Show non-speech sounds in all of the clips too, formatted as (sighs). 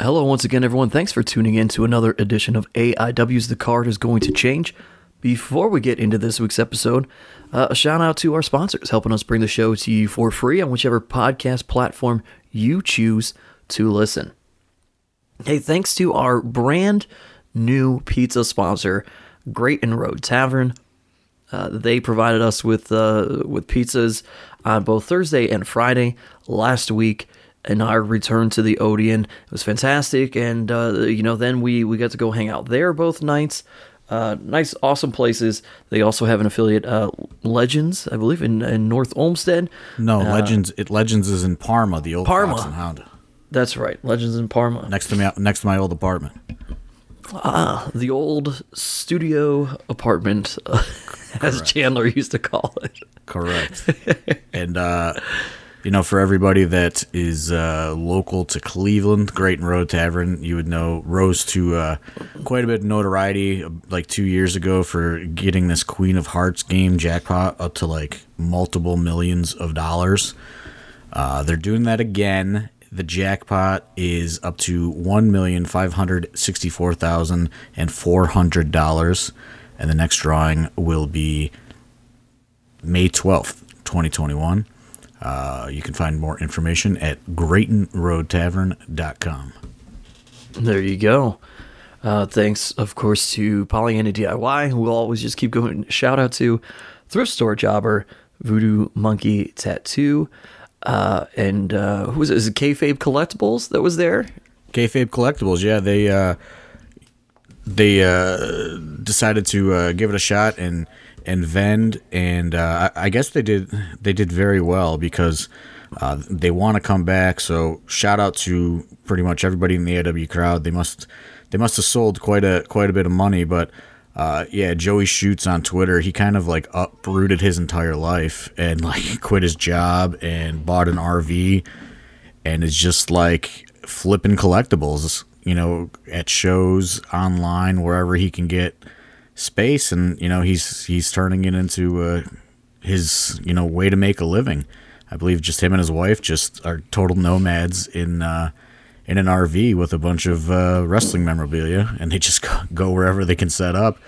Hello, once again, everyone. Thanks for tuning in to another edition of AIW's The Card is Going to Change. Before we get into this week's episode, uh, a shout out to our sponsors helping us bring the show to you for free on whichever podcast platform you choose to listen. Hey, thanks to our brand new pizza sponsor, Grayton Road Tavern. Uh, they provided us with uh, with pizzas on both Thursday and Friday last week, and our return to the Odeon it was fantastic. And uh, you know, then we we got to go hang out there both nights. Uh, nice, awesome places. They also have an affiliate, uh, Legends, I believe, in, in North Olmsted. No, Legends. It Legends is in Parma, the old Parma. Fox and Hound, That's right, Legends in Parma. next to me, next to my old apartment. Ah, the old studio apartment, uh, (laughs) as Chandler used to call it. Correct. (laughs) and uh, you know, for everybody that is uh, local to Cleveland, Grayton Road Tavern, you would know rose to uh, quite a bit of notoriety uh, like two years ago for getting this Queen of Hearts game jackpot up to like multiple millions of dollars. Uh, they're doing that again. The jackpot is up to one million five hundred sixty-four thousand and four hundred dollars, and the next drawing will be May twelfth, twenty twenty-one. Uh, you can find more information at GraytonRoadTavern.com. There you go. Uh, thanks, of course, to Pollyanna DIY, who will always just keep going. Shout out to Thrift Store Jobber, Voodoo Monkey Tattoo, uh, and uh, who was it? Is it Kayfabe Collectibles that was there? Kayfabe Collectibles, yeah, they uh, they uh, decided to uh, give it a shot and and vend, and uh, I, guess they did they did very well because uh, they want to come back. So shout out to pretty much everybody in the AW crowd. They must they must have sold quite a quite a bit of money, but. Uh, yeah, Joey shoots on Twitter. He kind of like uprooted his entire life and (laughs) like quit his job and bought an RV and is just like flipping collectibles, you know, at shows, online, wherever he can get space, and you know he's he's turning it into uh, his you know way to make a living. I believe just him and his wife just are total nomads in uh, in an RV with a bunch of uh, wrestling memorabilia, and they just (laughs) go- wherever they can set up.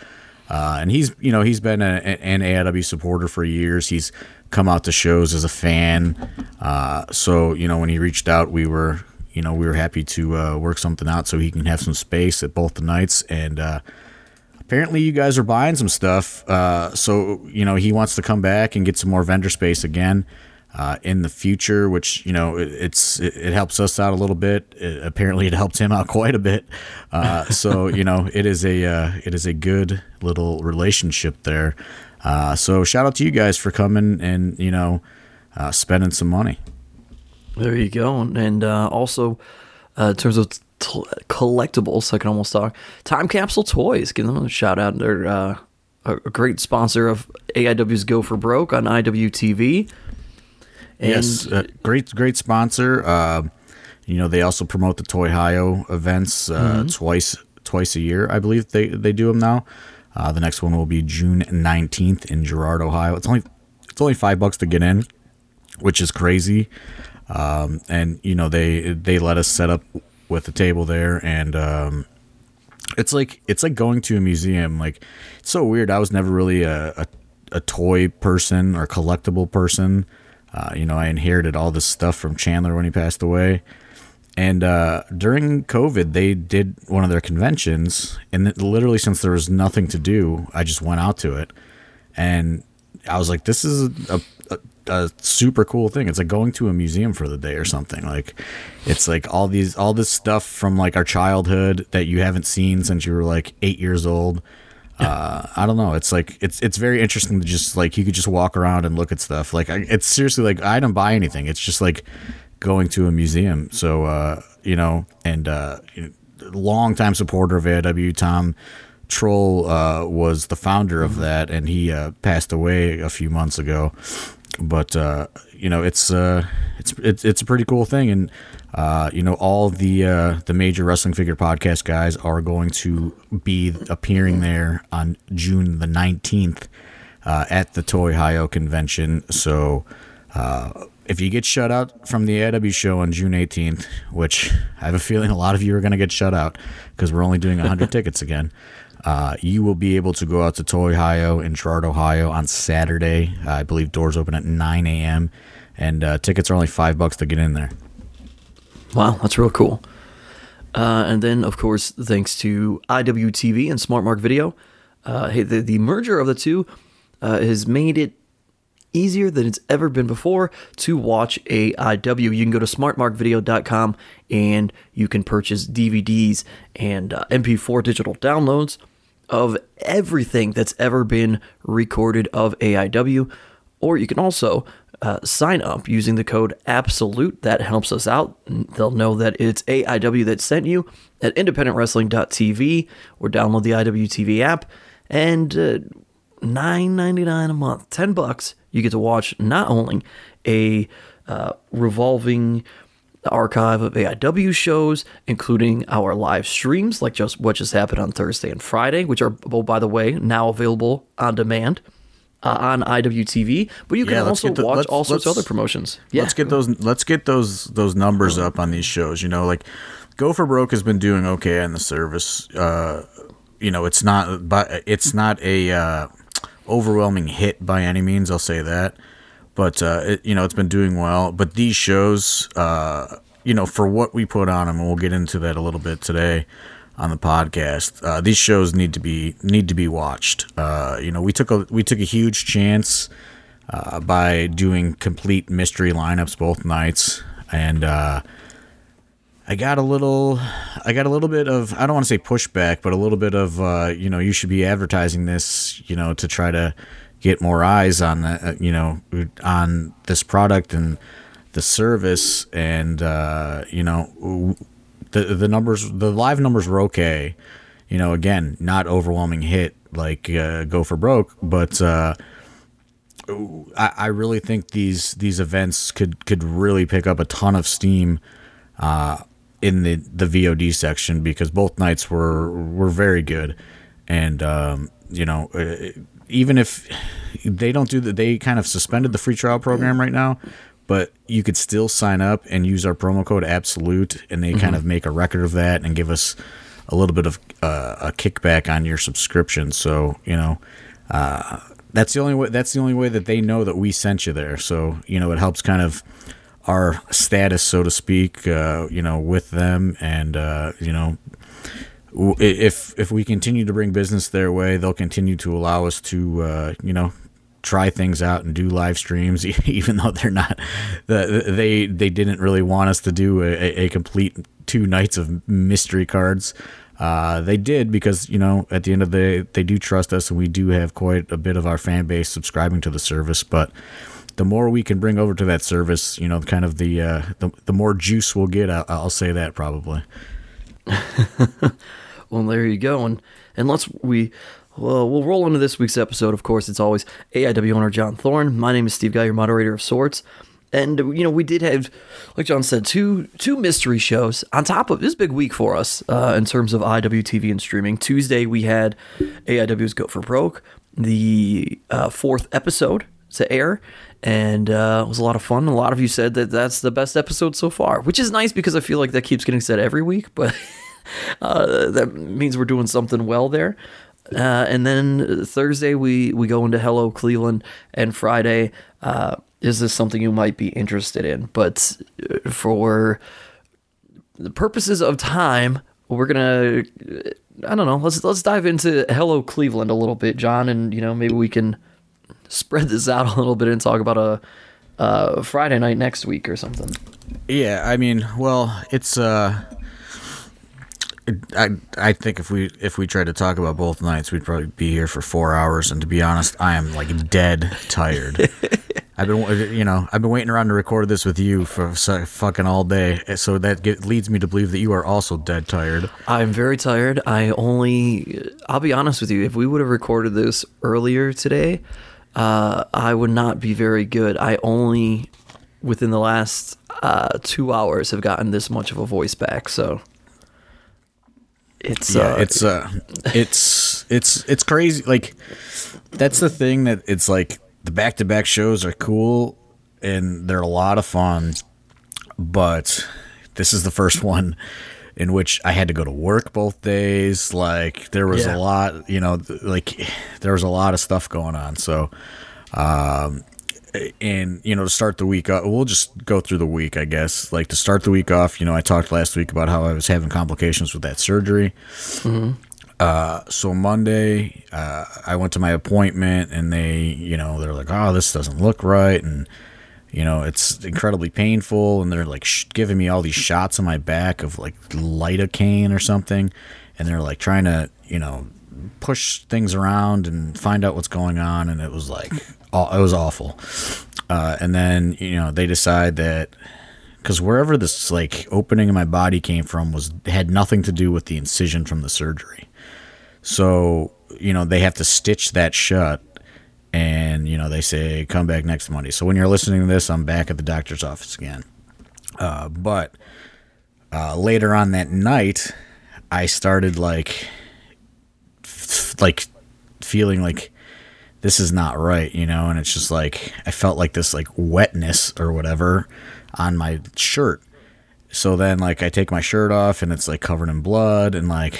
Uh, and he's you know he's been a, an AIW supporter for years. He's come out to shows as a fan. Uh, so you know when he reached out, we were you know we were happy to uh, work something out so he can have some space at both the nights. And uh, apparently you guys are buying some stuff. Uh, so you know he wants to come back and get some more vendor space again. Uh, in the future, which you know it, it's it, it helps us out a little bit. It, apparently, it helped him out (laughs) quite a bit. Uh, so you know it is a uh, it is a good little relationship there. Uh, so shout out to you guys for coming and you know uh, spending some money. There you go. And also, in terms of t- collectibles, I can almost talk. Time Capsule Toys, give them a shout out. They're uh, a great sponsor of AIW's Go for Broke on IWTV. And yes, uh, great great sponsor. Uh, you know they also promote the Toy Ohio events uh, twice twice a year. I believe they they do them now. Uh, the next one will be June nineteenth in Girard, Ohio. It's only it's only five bucks to get in, which is crazy. Um, and you know they they let us set up with the table there, and um, it's like it's like going to a museum. Like it's so weird. I was never really a a, a toy person or collectible person. Uh, you know, I inherited all this stuff from Chandler when he passed away. And uh, during COVID, they did one of their conventions, and it- literally, since there was nothing to do, I just went out to it, and I was like, "This is a, a, a super cool thing. It's like going to a museum for the day or something. Like, it's like all these all this stuff from like our childhood that you haven't seen since you were like eight years old. Uh, I don't know. It's like it's it's very interesting to just like you could just walk around and look at stuff. Like I, it's seriously like I don't buy anything. It's just like going to a museum. So uh, you know, and uh, long time supporter of AIW, Tom Troll uh, was the founder of that, and he uh, passed away a few months ago. But uh, you know, it's uh, it's it's it's a pretty cool thing, and uh, you know, all the uh, the major wrestling figure podcast guys are going to be appearing there on June the nineteenth uh, at the Toy Ohio convention. So uh, if you get shut out from the AIW show on June 18th, which I have a feeling a lot of you are going to get shut out because we're only doing 100 (laughs) tickets again, uh, you will be able to go out to Toy Ohio in Girard, Ohio on Saturday. Uh, I believe doors open at 9 a.m. and uh, tickets are only five bucks to get in there. Wow, that's real cool. Uh, and then, of course, thanks to IWTV and SmartMark Video, uh, hey, the, the merger of the two uh, has made it easier than it's ever been before to watch AIW. You can go to smartmarkvideo.com and you can purchase DVDs and uh, MP4 digital downloads of everything that's ever been recorded of AIW. Or you can also uh, sign up using the code ABSOLUTE. That helps us out. They'll know that it's AIW that sent you at independentwrestling.tv or download the IWTV app. And uh, $9.99 a month, 10 bucks, you get to watch not only a uh, revolving archive of AIW shows, including our live streams, like just what just happened on Thursday and Friday, which are, oh, by the way, now available on demand. Uh, on IWTV, but you can Yeah, also the- watch let's- all sorts of other promotions. Yeah, Let's get those. Let's get those those numbers up on these shows. You know, like Go for Broke has been doing okay on the service. Uh, you know, it's not, but it's not a uh, overwhelming hit by any means. I'll say that, but uh, it, you know, it's been doing well. But these shows, uh, you know, for what we put on them, and we'll get into that a little bit today on the podcast. Uh, these shows need to be need to be watched. Uh, you know, we took a we took a huge chance uh, by doing complete mystery lineups both nights, and uh, I got a little, I got a little bit of I don't want to say pushback, but a little bit of you know you should be advertising this, you know, to try to get more eyes on the, uh, you know on this product and the service, and uh, you know the the numbers, the live numbers were okay. You know, again, not overwhelming hit like uh, Go for Broke, but. Uh, I, I really think these these events could could really pick up a ton of steam uh, in the the VOD section because both nights were were very good, and um, you know uh, even if they don't do that, they kind of suspended the free trial program right now. But you could still sign up and use our promo code Absolute, and they kind of make a record of that and give us a little bit of uh, a kickback on your subscription. So you know, uh, that's the only way. That's the only way that they know that we sent you there. So you know, it helps kind of our status, so to speak. Uh, you know, with them, and uh, you know, if if we continue to bring business their way, they'll continue to allow us to uh, you know try things out and do live streams, (laughs) even though they're not. The, they they didn't really want us to do a, a complete two nights of mystery cards. Uh, they did because you know at the end of the day they do trust us and we do have quite a bit of our fan base subscribing to the service. But the more we can bring over to that service, you know, kind of the uh, the, the more juice we'll get. I'll, I'll say that probably. (laughs) Well, there you go, and and let's we well we'll roll into this week's episode. Of course, it's always AIW owner John Thorne. My name is Steve Guy, your moderator of sorts, and you know we did have, like John said, two two mystery shows on top of this big week for us uh, in terms of IWTV and streaming. Tuesday we had AIW's Go for Broke, the uh, fourth episode to air. And uh, it was a lot of fun. A lot of you said that that's the best episode so far, which is nice because I feel like that keeps getting said every week. But (laughs) (laughs) uh, that means we're doing something well there. Uh, and then Thursday we we go into Hello Cleveland, and Friday uh, is this something you might be interested in? But uh, for the purposes of time, we're gonna I don't know. Let's let's dive into Hello Cleveland a little bit, John, and you know maybe we can spread this out a little bit and talk about a. Uh, Friday night next week or something. Yeah, I mean, well, it's uh I I think if we if we tried to talk about both nights, we'd probably be here for 4 hours and to be honest, I am like dead tired. (laughs) I've been you know, I've been waiting around to record this with you for so fucking all day. So that get, leads me to believe that you are also dead tired. I'm very tired. I only, I'll be honest with you, if we would have recorded this earlier today, uh, I would not be very good. I only, within the last uh, two hours, have gotten this much of a voice back. So it's, yeah, uh, it's uh it's it's it's crazy like that's the thing that it's like the back-to-back shows are cool and they're a lot of fun. But this is the first (laughs) one in which I had to go to work both days. Like there was Yeah. a lot, you know, like there was a lot of stuff going on. So, um, and you know, to start the week, off, we'll just go through the week, I guess. Like to start the week off, you know, I talked last week about how I was having complications with that surgery. Uh, so Monday, uh, I went to my appointment, and they, you know, they're like, "Oh, this doesn't look right," and you know, it's incredibly painful, and they're like sh- giving me all these shots on my back of like lidocaine or something, and they're like trying to, you know, push things around and find out what's going on, and it was like, it was awful. Uh, and then you know they decide that because wherever this like opening in my body came from was had nothing to do with the incision from the surgery. So, you know, they have to stitch that shut and, you know, they say come back next Monday. So when you're listening to this, I'm back at the doctor's office again. Uh, but uh, later on that night, I started like f- like feeling like this is not right, you know, and it's just like I felt like this like wetness or whatever on my shirt. So then like I take my shirt off and it's like covered in blood and like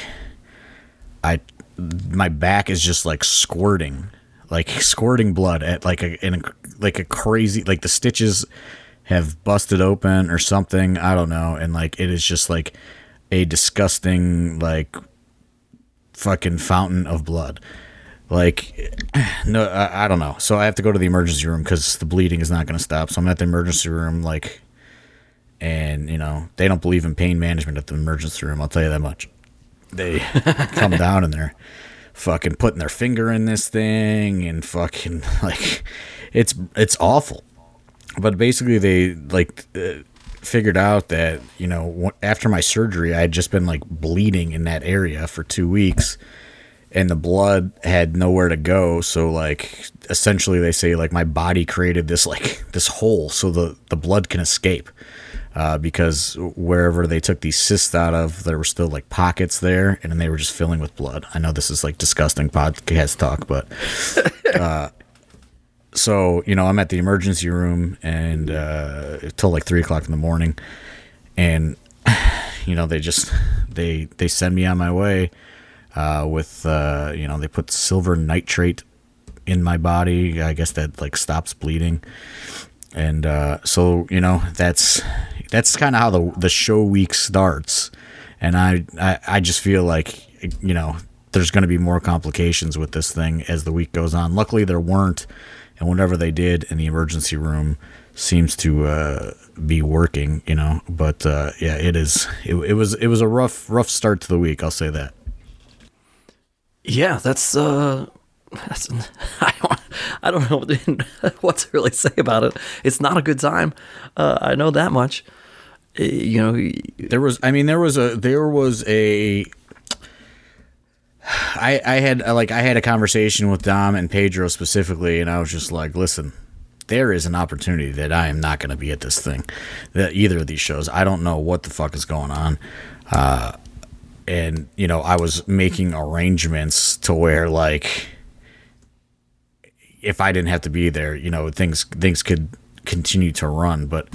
I my back is just like squirting, like squirting blood at like a in a, like a crazy like the stitches have busted open or something. I don't know, and like it is just like a disgusting like fucking fountain of blood. Like no, I, I don't know. So I have to go to the emergency room because the bleeding is not going to stop. So I'm at the emergency room like, and you know they don't believe in pain management at the emergency room. I'll tell you that much they (laughs) come down and they're fucking putting their finger in this thing and fucking (laughs) like it's it's awful but basically they like uh, figured out that you know after my surgery i had just been like bleeding in that area for two weeks and the blood had nowhere to go so like essentially they say like my body created this like (laughs) this hole so the the blood can escape uh, because wherever they took these cysts out of, there were still like pockets there, and then they were just filling with blood. I know this is like disgusting podcast talk, but (laughs) uh, so you know, I'm at the emergency room and uh, till like three o'clock in the morning, and (sighs) you know they just they they send me on my way uh, with uh, you know they put silver nitrate in my body. I guess that like stops bleeding. And uh, so you know that's that's kind of how the the show week starts. And I, I i just feel like you know there's going to be more complications with this thing as the week goes on. Luckily there weren't. And whatever they did in the emergency room seems to uh, be working you know. But uh, yeah it is it, it was it was a rough rough start to the week i'll say that Yeah, that's uh that's (laughs) I don't I don't know (laughs) what, to really say about it. It's not a good time. Uh, I know that much. Uh, You know, there was i mean there was a there was a i i had like i had a conversation with dom and pedro specifically and i was just like listen there is an opportunity that i am not going to be at this thing that either of these shows i don't know what the fuck is going on uh and you know i was making arrangements to where like if i didn't have to be there you know things things could continue to run but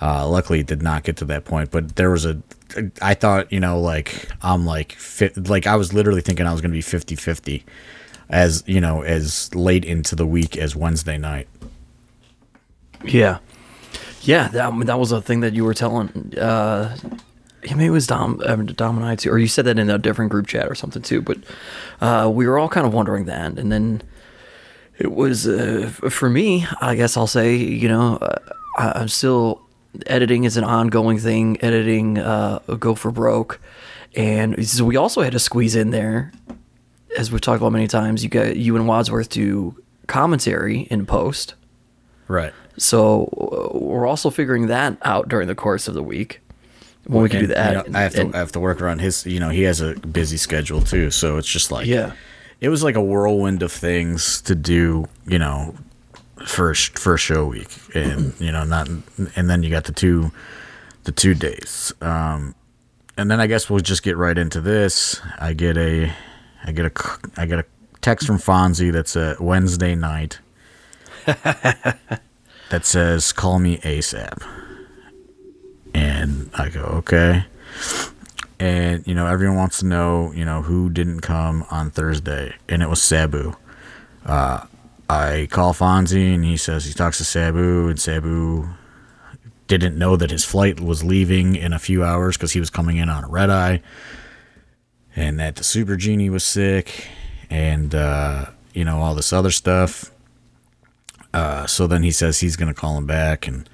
uh, luckily, it did not get to that point. But there was a, I thought, you know, like I'm like, like I was literally thinking I was going to be 50 50 as, you know, as late into the week as Wednesday night. yeah, yeah. That that was a thing that you were telling. Uh, yeah, maybe it was Dom, uh, Dom and I too, or you said that in a different group chat or something too. But uh, we were all kind of wondering that, and then it was uh, for me. I guess I'll say, you know, uh, I, I'm still editing is an ongoing thing. Editing uh, go for broke, and so we also had to squeeze in there, as we've talked about many times. You got you and Wadsworth do commentary in post. Right. So uh, we're also figuring that out during the course of the week when we can do that. I have to, And- I have to work around his, you know, he has a busy schedule too. So it's just like, yeah, it was like a whirlwind of things to do, you know, for a, sh- for a show week, and (clears throat) you know, not, and then you got the two, the two days, um, and then I guess we'll just get right into this. I get a, I get a I get a text from Fonzie that's a Wednesday night. (laughs) that says "Call me ASAP," and I go, "Okay." And you know, everyone wants to know, you know, who didn't come on Thursday, and it was Sabu. Uh, I call Fonzie, and he says he talks to Sabu, and Sabu didn't know that his flight was leaving in a few hours because he was coming in on a red eye, and that the Super Genie was sick, and uh, you know all this other stuff. Uh, so then he says he's gonna call him back and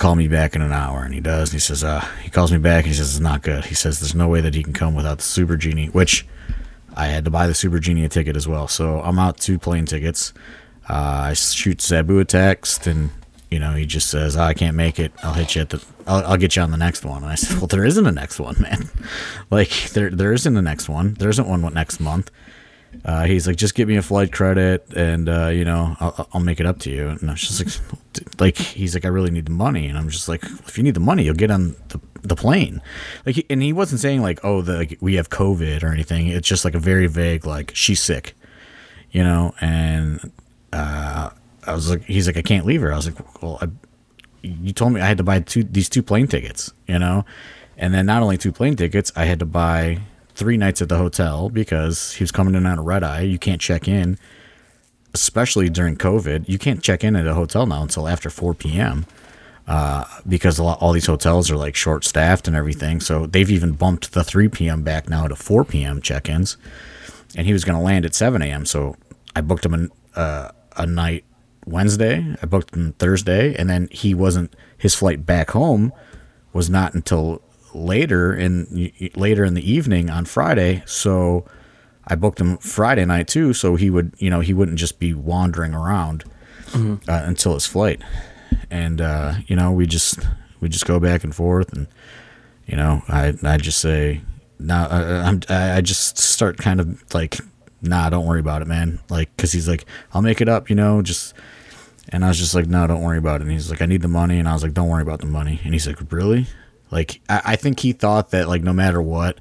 call me back in an hour, and he does. And he says, uh, he calls me back, and he says it's not good. He says there's no way that he can come without the Super Genie, which I had to buy the Super Genie a ticket as well. So I'm out two plane tickets. Uh, I shoot Sabu a text, and you know he just says, oh, "I can't make it. I'll hit you at the. I'll, I'll get you on the next one." And I said, "Well, there isn't a next one, (laughs) man. like there there isn't a next one. There isn't one next month." Uh, he's like, just give me a flight credit, and uh, you know, I'll, I'll make it up to you. And I was just like, (laughs) like he's like, I really need the money, and I'm just like, if you need the money, you'll get on the, the plane. Like, and he wasn't saying like, oh, the like, we have COVID or anything. It's just like a very vague, like she's sick, you know. And uh, I was like, he's like, I can't leave her. I was like, well, I, you told me I had to buy two these two plane tickets, you know, and then not only two plane tickets, I had to buy three nights at the hotel because he was coming in on a red eye. You can't check in, especially during COVID. You can't check in at a hotel now until after 4 p.m. Uh, because lot, all these hotels are like short staffed and everything. So they've even bumped the 3 p.m. back now to 4 p.m. check ins. And he was going to land at 7 a.m. So I booked him a, uh, a night Wednesday. I booked him Thursday. And then he wasn't, his flight back home was not until later in later in the evening on Friday. So I booked him Friday night too, so he would you know he wouldn't just be wandering around mm-hmm. uh, until his flight. And uh, you know we just we just go back and forth, and you know I I just say now I'm I just start kind of like nah don't worry about it man like because he's like I'll make it up you know just. And I was just like, no, don't worry about it. And he's like, I need the money. And I was like, don't worry about the money. And he's like, really? Like I, I think he thought that like no matter what,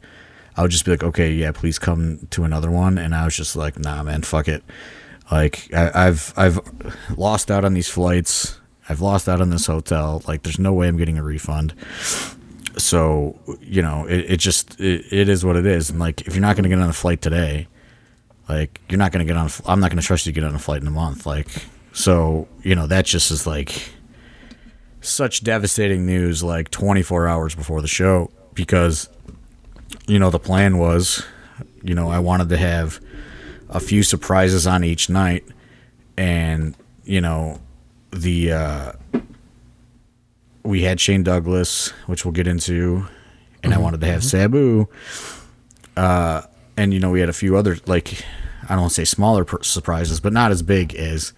I would just be like, okay, yeah, please come to another one. And I was just like, nah, man, fuck it. Like I, I've I've lost out on these flights. I've lost out on this hotel. Like there's no way I'm getting a refund. So you know, it, it just it, it is what it is. And like if you're not gonna get on a flight today, like you're not gonna get on. I'm not gonna trust you to get on a flight in a month. Like so, you know, that just is like such devastating news like 24 hours before the show because you know the plan was you know I wanted to have a few surprises on each night and you know the uh we had Shane Douglas which we'll get into and mm-hmm. I wanted to have mm-hmm. Sabu uh and you know we had a few other like I don't want to say smaller surprises but not as big as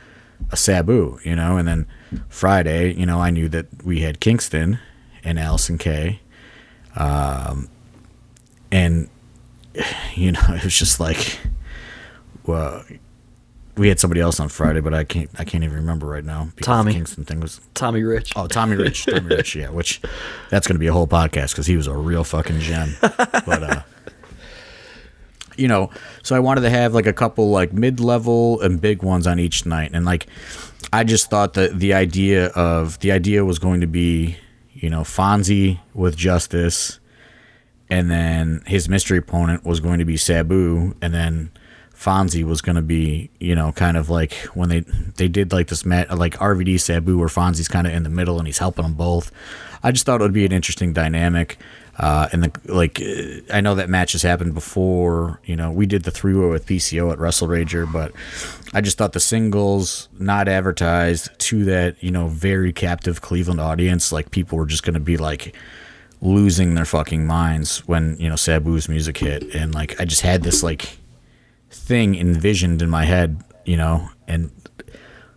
a Sabu you know and then Friday, you know, I knew that we had Kingston and Allysin Kay. Um, and, (sighs) you know, it was just like, well, we had somebody else on Friday, but I can't I can't even remember right now. Tommy Kingston thing was Tommy Rich. Oh, Tommy Rich, Tommy Rich, yeah. Which that's going to be a whole podcast because he was a real fucking gem. But uh, you know, so I wanted to have like a couple like mid level and big ones on each night, and like I just thought that the idea of the idea was going to be, you know, Fonzie with Justice, and then his mystery opponent was going to be Sabu, and then Fonzie was going to be, you know, kind of like when they they did like this mat like RVD Sabu, where Fonzie's kind of in the middle and he's helping them both. I just thought it would be an interesting dynamic. Uh, and the like, I know that match has happened before. You know, we did the three way with PCO at Wrestle Rager, but I just thought the singles not advertised to that you know very captive Cleveland audience, like people were just going to be like losing their fucking minds when you know Sabu's music hit, and like I just had this like thing envisioned in my head, you know, and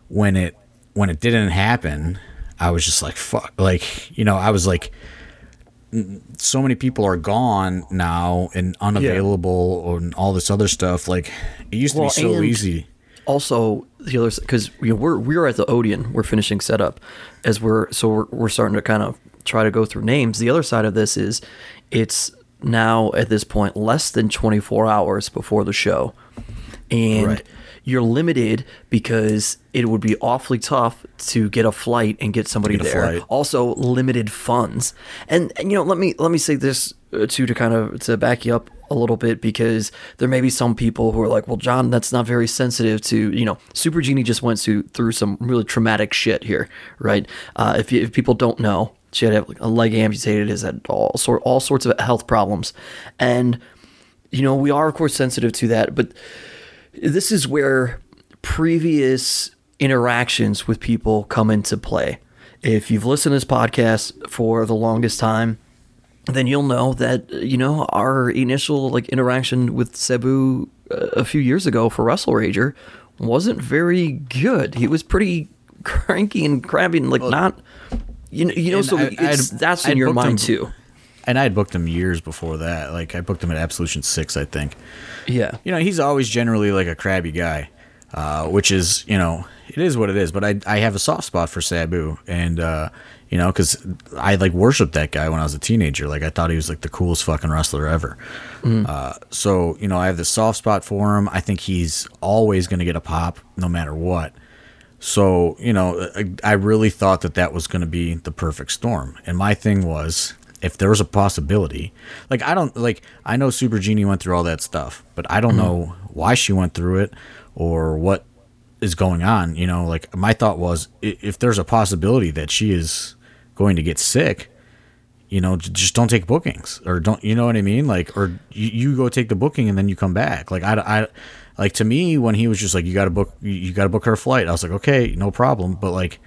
when it when it didn't happen, I was just like fuck, like you know, I was like so many people are gone now and unavailable yeah. and all this other stuff. Like it used to be so easy. Also, the other because you know, we're we're at the Odeon, we're finishing setup as we're so we're we're starting to kind of try to go through names. The other side of this is it's now at this point less than 24 hours before the show, and right. you're limited because it would be awfully tough to get a flight and get somebody Get there. Also, limited funds, and, and you know, let me let me say this uh, too to kind of to back you up a little bit because there may be some people who are like, well, John, that's not very sensitive to you know, Super Genie just went through through some really traumatic shit here, right? Uh, if you, if people don't know, she had a leg amputated, has had all sort all sorts of health problems, and you know, we are of course sensitive to that, but this is where previous interactions with people come into play. If you've listened to this podcast for the longest time, then you'll know that you know our initial like interaction with Sabu uh, a few years ago for Wrestle Rager wasn't very good. He was pretty (laughs) cranky and crabby and like not you know you know And so I- it's, I'd- that's in your mind him- too. And I had booked him years before that. Like I booked him at Absolution Six, I think. Yeah. You know, he's always generally like a crabby guy, uh, which is you know it is what it is. But I I have a soft spot for Sabu, and uh, you know because I like worshipped that guy when I was a teenager. Like I thought he was like the coolest fucking wrestler ever. Uh, so you know I have this soft spot for him. I think he's always going to get a pop no matter what. So, you know, I, I really thought that that was going to be the perfect storm. And my thing was, if there was a possibility, like, I don't, like, I know Super Genie went through all that stuff, but I don't mm-hmm. know why she went through it or what is going on. You know, like, my thought was, if there's a possibility that she is going to get sick, you know, just don't take bookings or don't, you know what I mean? Like, or you, you go take the booking and then you come back. Like, I, I, like to me, when he was just like, you got to book, you- got to book her flight. I was like, okay, no problem. But like,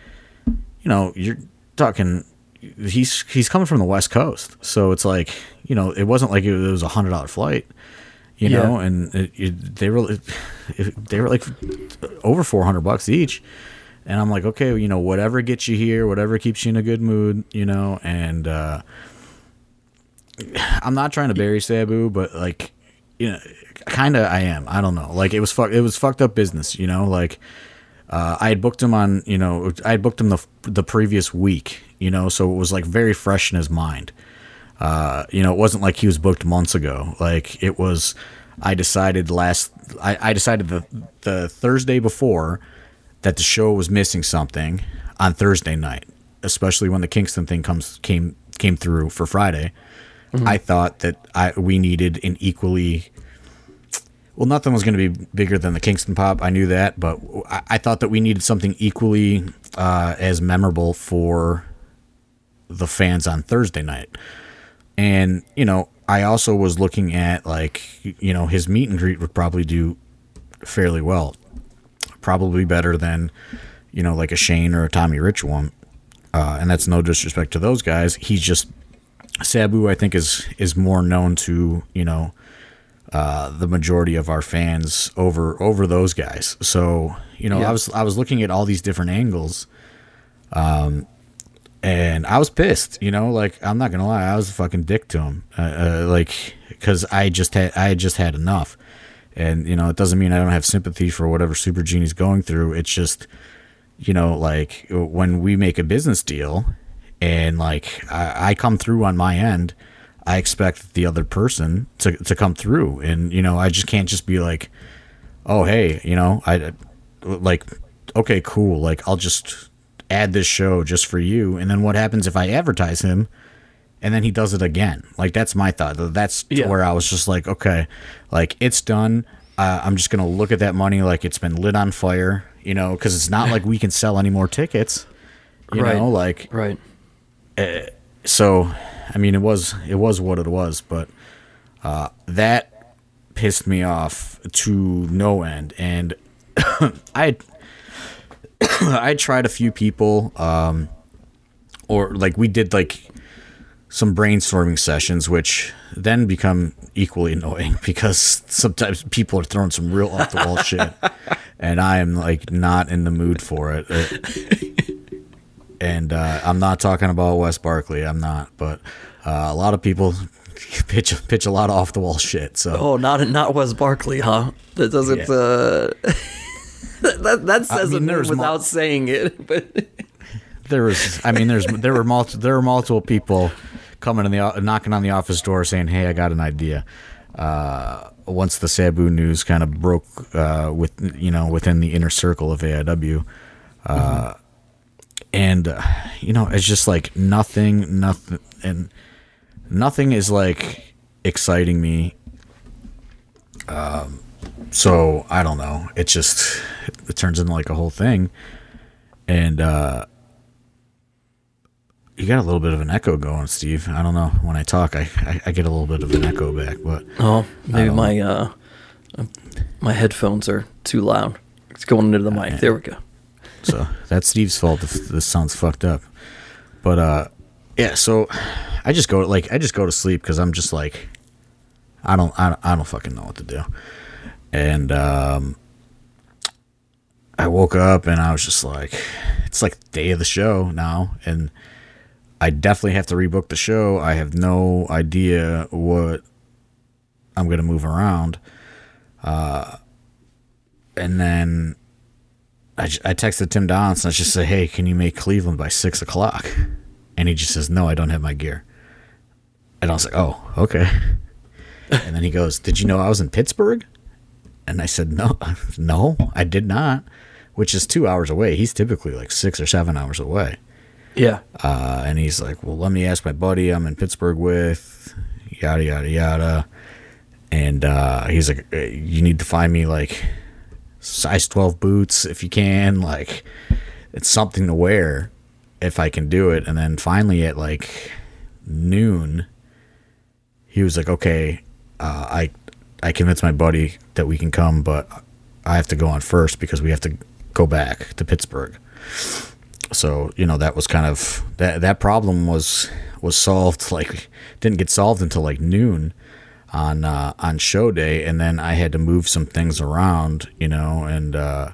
you know, you're talking, he's, he's coming from the West coast. So it's like, you know, it wasn't like it was a hundred dollar flight, you Yeah. know, and it, it, they were, it, they were like over 400 bucks each. And I'm like, okay, you know, whatever gets you here, whatever keeps you in a good mood, you know, and uh, I'm not trying to bury Sabu, but like, you know, kind of I am. I don't know. Like it was fuck, it was fucked up business, you know. Like uh, I had booked him on, you know, I had booked him the the previous week, you know, so it was like very fresh in his mind. Uh, you know, it wasn't like he was booked months ago. Like it was, I decided last, I, I decided the the Thursday before that the show was missing something on Thursday night, especially when the Kingston thing comes came came through for Friday. I thought that I we needed an equally well, nothing was going to be bigger than the Kingston Pop. I knew that, but I, I thought that we needed something equally uh, as memorable for the fans on Thursday night. And you know, I also was looking at like you know his meet and greet would probably do fairly well, probably better than you know like a Shane or a Tommy Rich one. Uh, and that's no disrespect to those guys. He's just Sabu. I think is is more known to you know uh, the majority of our fans over over those guys. So you know, Yeah. I was I was looking at all these different angles, um, and I was pissed. You know, like I'm not gonna lie, I was a fucking dick to him, uh, uh, like because I just had I had just had enough, and you know, it doesn't mean I don't have sympathy for whatever Super Genie's going through. It's just you know, like when we make a business deal, and like I, I come through on my end. I expect the other person to, to come through, and you know, I just can't just be like, "Oh, hey, you know, I like, okay, cool, like I'll just add this show just for you." And then what happens if I advertise him, and then he does it again? Like that's my thought. That's Yeah. where I was just like, okay, like it's done. Uh, I'm just gonna look at that money like it's been lit on fire, you know, because it's not (laughs) like we can sell any more tickets, you Right. know, like Right. so i mean it was it was what it was but uh, that pissed me off to no end. And (coughs) i (coughs) i tried a few people um or like we did like some brainstorming sessions which then become equally annoying (laughs) because sometimes people are throwing some real off the wall (laughs) shit and i am like not in the mood for it. It- and uh, I'm not talking about Wes Barkley. I'm not, but uh, a lot of people (laughs) pitch pitch a lot of off the wall shit. So Oh, not not Wes Barkley, huh? That doesn't. Yeah. Uh, (laughs) that that says mean, it without mul- saying it. (laughs) But there was, I mean, there's there were multi, there were multiple people coming in the knocking on the office door saying, "Hey, I got an idea." uh, once the Sabu news kind of broke uh, with you know within the inner circle of AIW, uh, and uh, you know it's just like nothing, nothing, and nothing is like exciting me. Um, so I don't know. It just it turns into like a whole thing, and uh, you got a little bit of an echo going, Steve. I don't know. When I talk, I, I, I get a little bit of an echo back, but Oh, maybe my uh, my headphones are too loud. It's going into the mic. There we go. So that's Steve's fault if this sounds fucked up. But uh, yeah. So I just go like I just go to sleep because I'm just like I don't I don't, I don't fucking know what to do, and um, I woke up and I was just like, it's like day of the show now, and I definitely have to rebook the show. I have no idea what I'm gonna move around. Uh, and then I, I texted Tim Donaldson. I just said, "Hey, can you make Cleveland by six o'clock?" And he just says, "No, I don't have my gear." And I was like, "Oh, okay." and then he goes, "Did you know I was in Pittsburgh?" And I said, "No, (laughs) no, I did not." Which is two hours away. He's typically like six or seven hours away. Yeah. Uh, and he's like, "Well, let me ask my buddy I'm in Pittsburgh with, yada yada yada." And uh, he's like, "Uh, "You need to find me like size 12 boots if you can. Like, it's something to wear if I can do it." And then finally, at like noon, he was like, "Okay, uh, I I convinced my buddy that we can come, but I have to go on first because we have to go back to Pittsburgh." so you know that was kind of that that problem was was solved like didn't get solved until like noon on uh, on show day and then I had to move some things around you know and uh,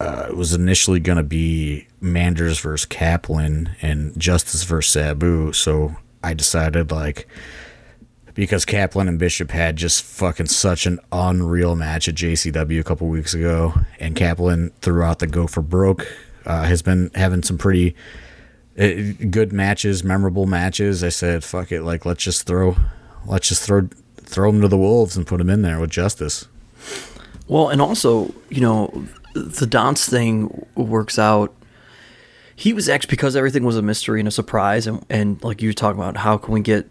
uh, it was initially going to be Manders versus Kaplan and Justice versus Sabu so I decided like because Kaplan and Bishop had just fucking such an unreal match at JCW a couple weeks ago, and Kaplan throughout the Go for Broke uh, has been having some pretty uh, good matches, memorable matches. I said, "Fuck it, like let's just throw, let's just throw throw him to the wolves and put him in there with Justice." Well, and also, you know, the dance thing works out. He was actually because everything was a mystery and a surprise, and and like you were talking about, how can we get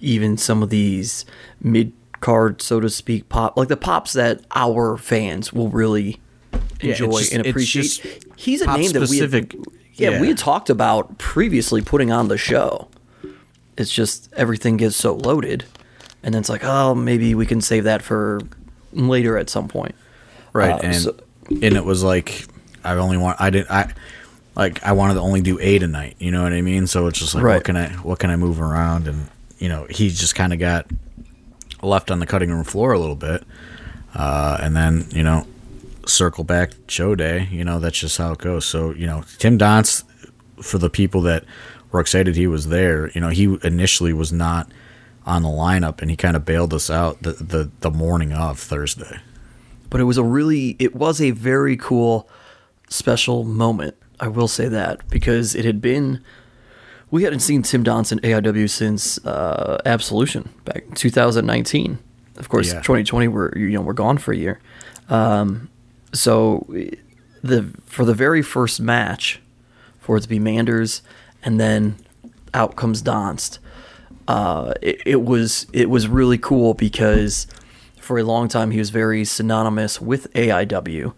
even some of these mid card, so to speak, pop like the pops that our fans will really Yeah, it's enjoy just- and it's appreciate. just He's a pop name that we had, specific- yeah, yeah. we had talked about previously putting on the show. It's just everything gets so loaded, and then it's like, oh, maybe we can save that for later at some point. right Uh, and so- and it was like i only want i didn't i like i wanted to only do eight a night you know what i mean so it's just like Right. what can i what can i move around and you know he just kind of got left on the cutting room floor a little bit uh, and then you know circle back show day you know that's just how it goes so you know tim donst for the people that were excited he was there. You know he initially was not on the lineup and he kind of bailed us out the, the the morning of thursday. But it was a really it was a very cool special moment i will say that because it had been we hadn't seen tim donson aiw since uh, absolution back in 2019 of course Yeah. 2020 we're you know we're gone for a year. Um, so the for the very first match for it to be manders and then out comes donst. Uh, it, it was it was really cool because for a long time he was very synonymous with AIW,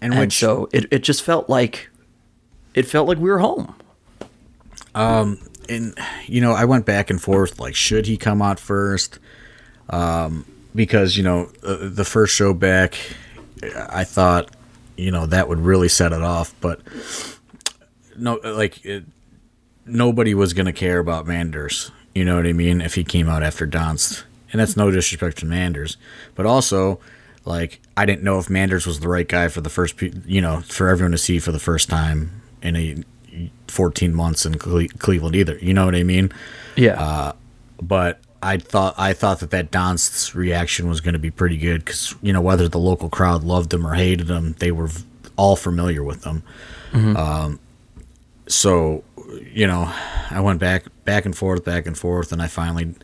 And and, which- so it, it just felt like it felt like we were home. and you know i went back and forth like should he come out first? Um because you know uh, the first show back i thought you know that would really set it off but no like it, nobody was gonna care about manders you know what i mean if he came out after Donst. and that's no disrespect to manders but also like i didn't know if manders was the right guy for the first you know for everyone to see for the first time in a 14 months in Cle- Cleveland either. You know what I mean? Yeah, But I thought I thought that that Donst's reaction was going to be pretty good because you know whether the local crowd loved him or hated him, they were v- all familiar with them. Um, so you know, I went back back and forth, back and forth, and I finally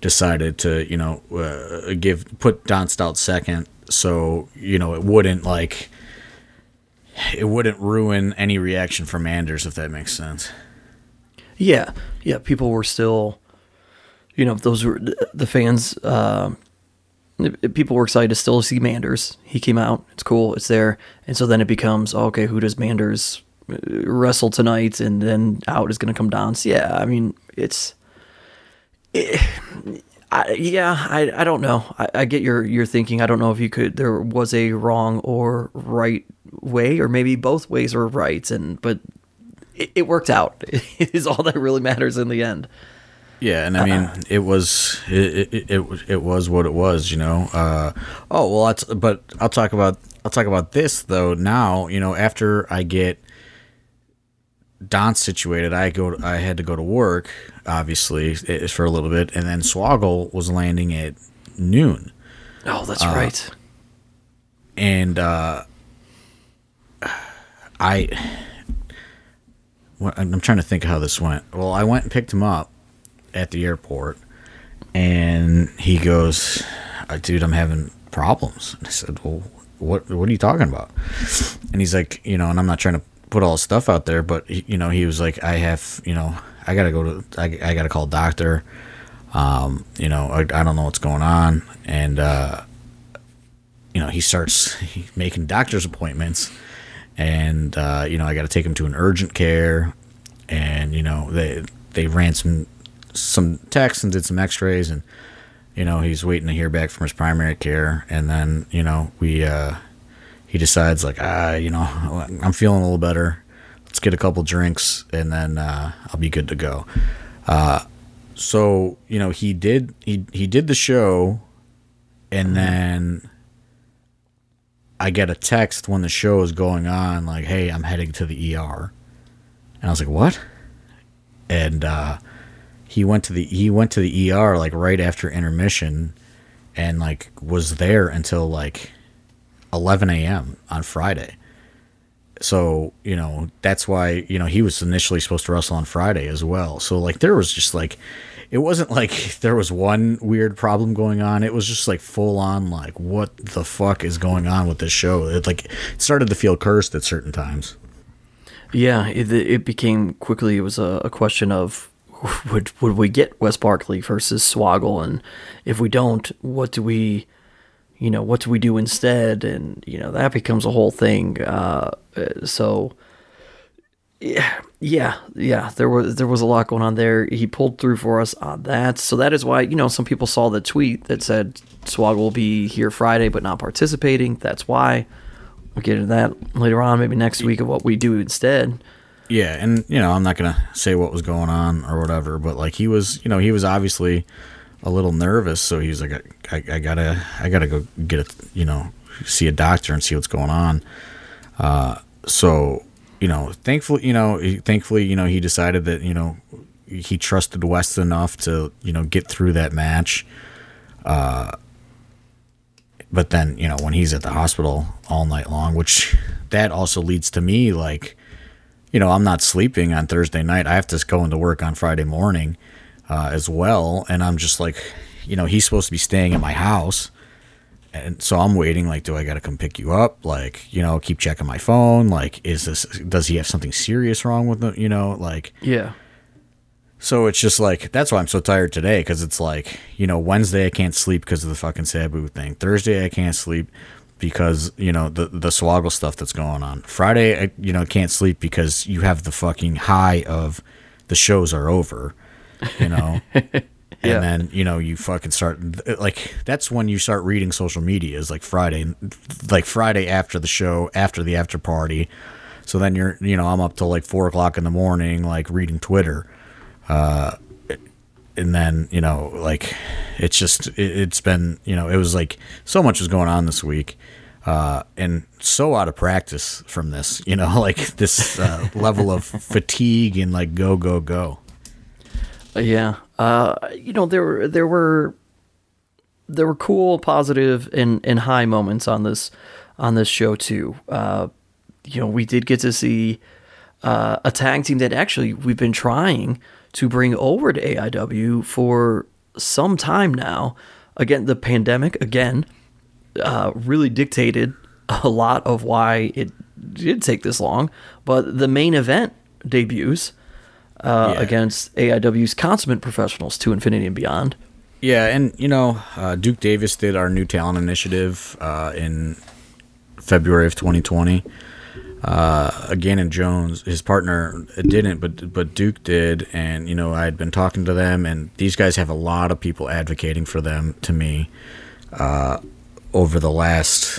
decided to you know uh, give put Don Stout second, so you know it wouldn't like it wouldn't ruin any reaction from Manders if that makes sense. Yeah, yeah. People were still, you know, those were the fans. Uh, people were excited to still see Manders. He came out. It's cool. It's there. And so then it becomes oh, okay. Who does Manders wrestle tonight? And then out is going to come down. So yeah, I mean, it's. It, I, yeah, I, I don't know. I, I get your your thinking. I don't know if you could. There was a wrong or right way, or maybe both ways were right. And but it, it worked out. (laughs) It is all that really matters in the end. Yeah, and I mean, uh, it was it, it, it it was what it was, you know. Uh, oh well, that's but I'll talk about I'll talk about this though. Now, you know, after I get Don situated, I go I had to go to work, obviously, for a little bit, and then Swoggle was landing at noon. Oh, that's uh, right. And uh, I I'm trying to think how this went. Well, I went and picked him up at the airport, and he goes, uh, "Dude, I'm having problems." I said, "Well, what what are you talking about?" And he's like, "You know," and I'm not trying to put all his stuff out there, but you know, he was like, "I have, you know, I gotta go to, I, I gotta call doctor. Um, you know, I, I don't know what's going on," and uh, you know, he starts (laughs) making doctor's appointments. And uh, you know I got to take him to an urgent care, and you know they they ran some some tests and did some X-rays, and you know he's waiting to hear back from his primary care, and then you know we uh, he decides like ah you know I'm feeling a little better, let's get a couple drinks, and then uh, I'll be good to go. Uh, so you know he did he he did the show, and then I get a text when the show is going on, like, "Hey, I'm heading to the ER," and I was like, "What?" And uh, he went to the he went to the ER like right after intermission, and like was there until like 11 a.m. on Friday. So you know that's why you know he was initially supposed to wrestle on Friday as well. So like there was just like it wasn't like (laughs) there was one weird problem going on. It was just like full on like what the fuck is going on with this show? It like started to feel cursed at certain times. Yeah, it, it became quickly. It was a, a question of (laughs) would would we get Wes Barkley versus Swoggle, and if we don't, what do we, you know, what do we do instead? And you know that becomes a whole thing. Uh, so yeah, yeah, yeah. There was there was a lot going on there. He pulled through for us on that. So that is why you know some people saw the tweet that said Swoggle be here Friday but not participating. That's why. We'll get into that later on, maybe next week of what we do instead. Yeah, and you know I'm not gonna say what was going on or whatever, but like he was, you know, he was obviously a little nervous, so he was like, I, I, I gotta, I gotta go get a, you know, see a doctor and see what's going on. Uh, so you know, thankfully, you know, thankfully, you know, he decided that you know he trusted Wes enough to you know get through that match. Uh, but then you know when he's at the hospital all night long, which that also leads to me like, you know, I'm not sleeping on Thursday night. I have to go into work on Friday morning uh, as well, and I'm just like, you know, he's supposed to be staying at my house and so I'm waiting. Like, do I got to come pick you up? Like, you know, keep checking my phone. Like, is this? Does he have something serious wrong with the? You know, like. Yeah. So it's just like that's why I'm so tired today because it's like you know Wednesday I can't sleep because of the fucking Sabu thing. Thursday I can't sleep because you know the the swoggle stuff that's going on. Friday I you know can't sleep because you have the fucking high of the shows are over. You know. (laughs) and yeah. then you know you fucking start like that's when you start reading social media is like Friday, like Friday after the show, after the after party. So then you're you know I'm up till like four o'clock in the morning, like reading Twitter, uh, and then you know like it's just it, has been you know it was like so much was going on this week. Uh, and so out of practice from this, you know, (laughs) like this uh, level of fatigue and like go go go. Yeah, uh, you know there were there were there were cool, positive, and and high moments on this on this show too. Uh, you know, we did get to see uh, a tag team that actually we've been trying to bring over to AIW for some time now. Again, the pandemic again uh, really dictated a lot of why it did take this long. But the main event debuts uh, Yeah. against AIW's consummate professionals to Infinity and Beyond. Yeah, and you know, uh, Duke Davis did our new talent initiative uh, in February of 2020. Uh, again, and Jones, his partner, didn't, but but Duke did, and you know, I had been talking to them, and these guys have a lot of people advocating for them to me uh, over the last,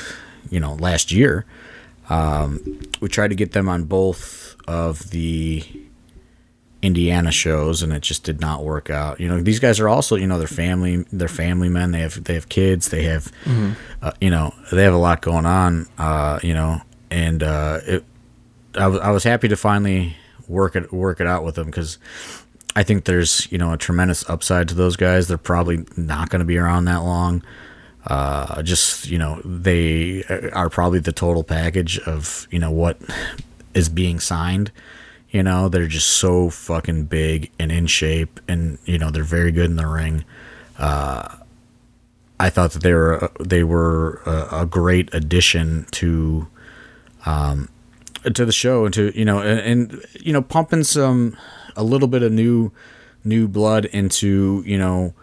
you know, last year. Um, we tried to get them on both of the Indiana shows, and it just did not work out. You know, these guys are also, you know, they're family, they're family men. They have they have kids. They have, uh, you know, they have a lot going on. Uh, you know, and uh, it, I was I was happy to finally work it work it out with them because I think there's you know a tremendous upside to those guys. They're probably not going to be around that long. Uh, just you know, they are probably the total package of you know what is being signed. You know, they're just so fucking big and in shape, and you know they're very good in the ring. Uh, I thought that they were they were a, a great addition to um, to the show and to you know and, and you know pumping some a little bit of new new blood into you know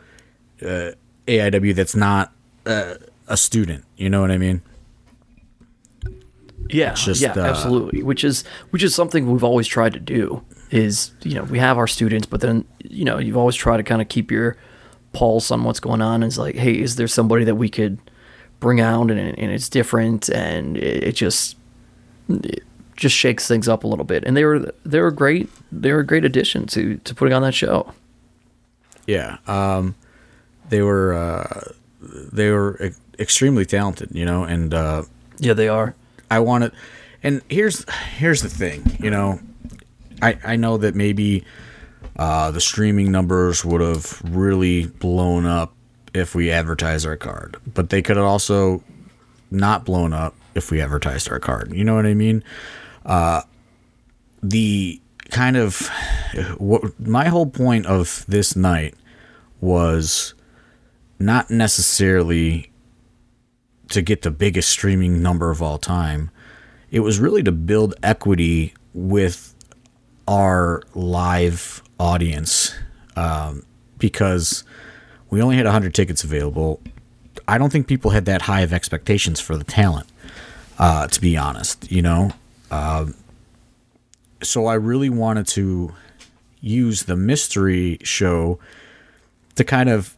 uh, AIW that's not uh, a student. You know what I mean? Yeah, just, yeah, uh, absolutely. Which is which is something we've always tried to do. Is you know we have our students, but then you know you've always tried to kind of keep your pulse on what's going on. And it's like, hey, is there somebody that we could bring out and, and it's different and it, it just it just shakes things up a little bit. And they were they were great. They were a great addition to to putting on that show. Yeah. Um, they were uh, they were extremely talented, you know, and uh, Yeah, they are. I want wanted. And here's here's the thing, you know, I I know that maybe uh, the streaming numbers would have really blown up if we advertised our card, but they could have also not blown up if we advertised our card. You know what I mean? Uh, the kind of what my whole point of this night was not necessarily to get the biggest streaming number of all time. It was really to build equity with our live audience um, because we only had 100 tickets available. I don't think people had that high of expectations for the talent, uh, to be honest, you know? Um, so I really wanted to use the mystery show to kind of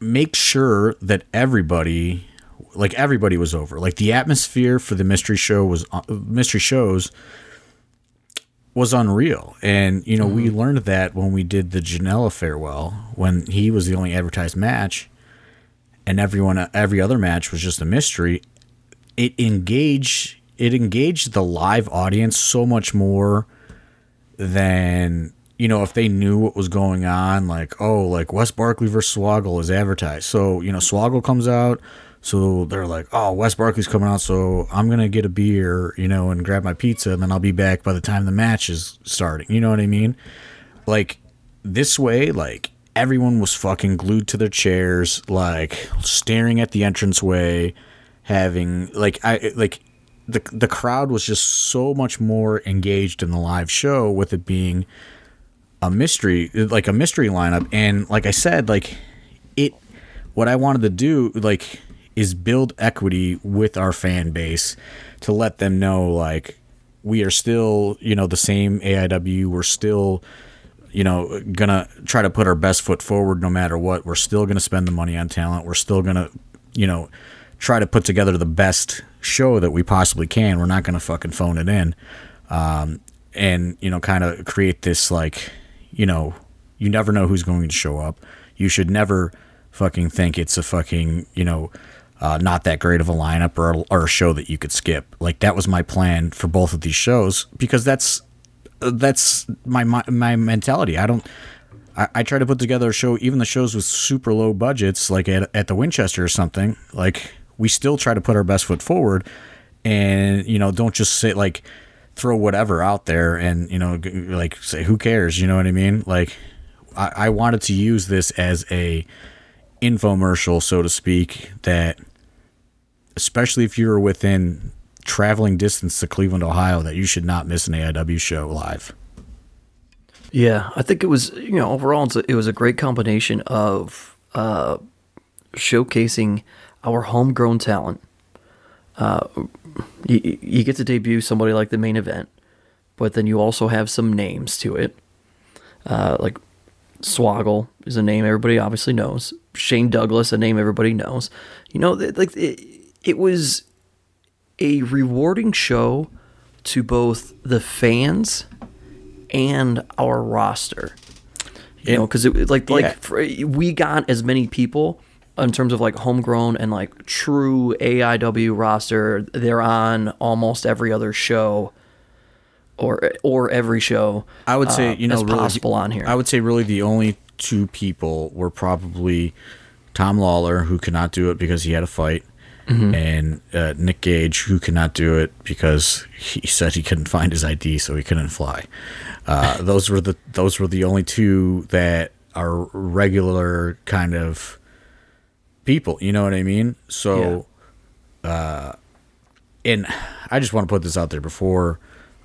make sure that everybody like everybody was over. Like the atmosphere for the mystery show was uh, mystery shows was unreal. And you know we learned that when we did the Janela farewell when he was the only advertised match and everyone every other match was just a mystery it engaged it engaged the live audience so much more than you know if they knew what was going on like oh like Wes Barkley versus Swoggle is advertised. So you know Swoggle comes out so they're like oh Wes Barkley's coming out so I'm gonna get a beer you know and grab my pizza and then I'll be back by the time the match is starting. You know what I mean? Like this way like everyone was fucking glued to their chairs like staring at the entranceway having like I like the the crowd was just so much more engaged in the live show with it being a mystery like a mystery lineup. And like I said like it what I wanted to do like is build equity with our fan base to let them know like we are still you know the same AIW we're still you know gonna try to put our best foot forward no matter what. We're still gonna spend the money on talent. We're still gonna you know try to put together the best show that we possibly can. We're not gonna fucking phone it in um, and you know kind of create this like you know you never know who's going to show up. You should never fucking think it's a fucking you know uh, not that great of a lineup or, or a show that you could skip. Like that was my plan for both of these shows because that's that's my my, my mentality. I don't I, I try to put together a show even the shows with super low budgets like at, at the winchester or something like we still try to put our best foot forward and you know don't just say like throw whatever out there and you know like say who cares? You know what i mean? Like I, I wanted to use this as a infomercial, so to speak, that especially if you're within traveling distance to Cleveland, Ohio, that you should not miss an AIW show live. Yeah, I think it was you know overall it was a great combination of uh, showcasing our homegrown talent. Uh, you, you get to debut somebody like the main event, but then you also have some names to it. Uh, like Swoggle is a name everybody obviously knows. Shane Douglas, a name everybody knows. You know, like it, it was a rewarding show to both the fans and our roster. You know, because it like like Yeah. for, we got as many people in terms of like homegrown and like true AIW roster. They're on almost every other show, or or every show. I would say uh, you know really, possible on here. I would say really the only two people were probably Tom Lawlor, who could not do it because he had a fight, Mm-hmm. and uh, Nick Gage, who could not do it because he said he couldn't find his ID, so he couldn't fly. Uh, (laughs) those were the those were the only two that are regular kind of people. You know what I mean? So. uh, and I just want to put this out there before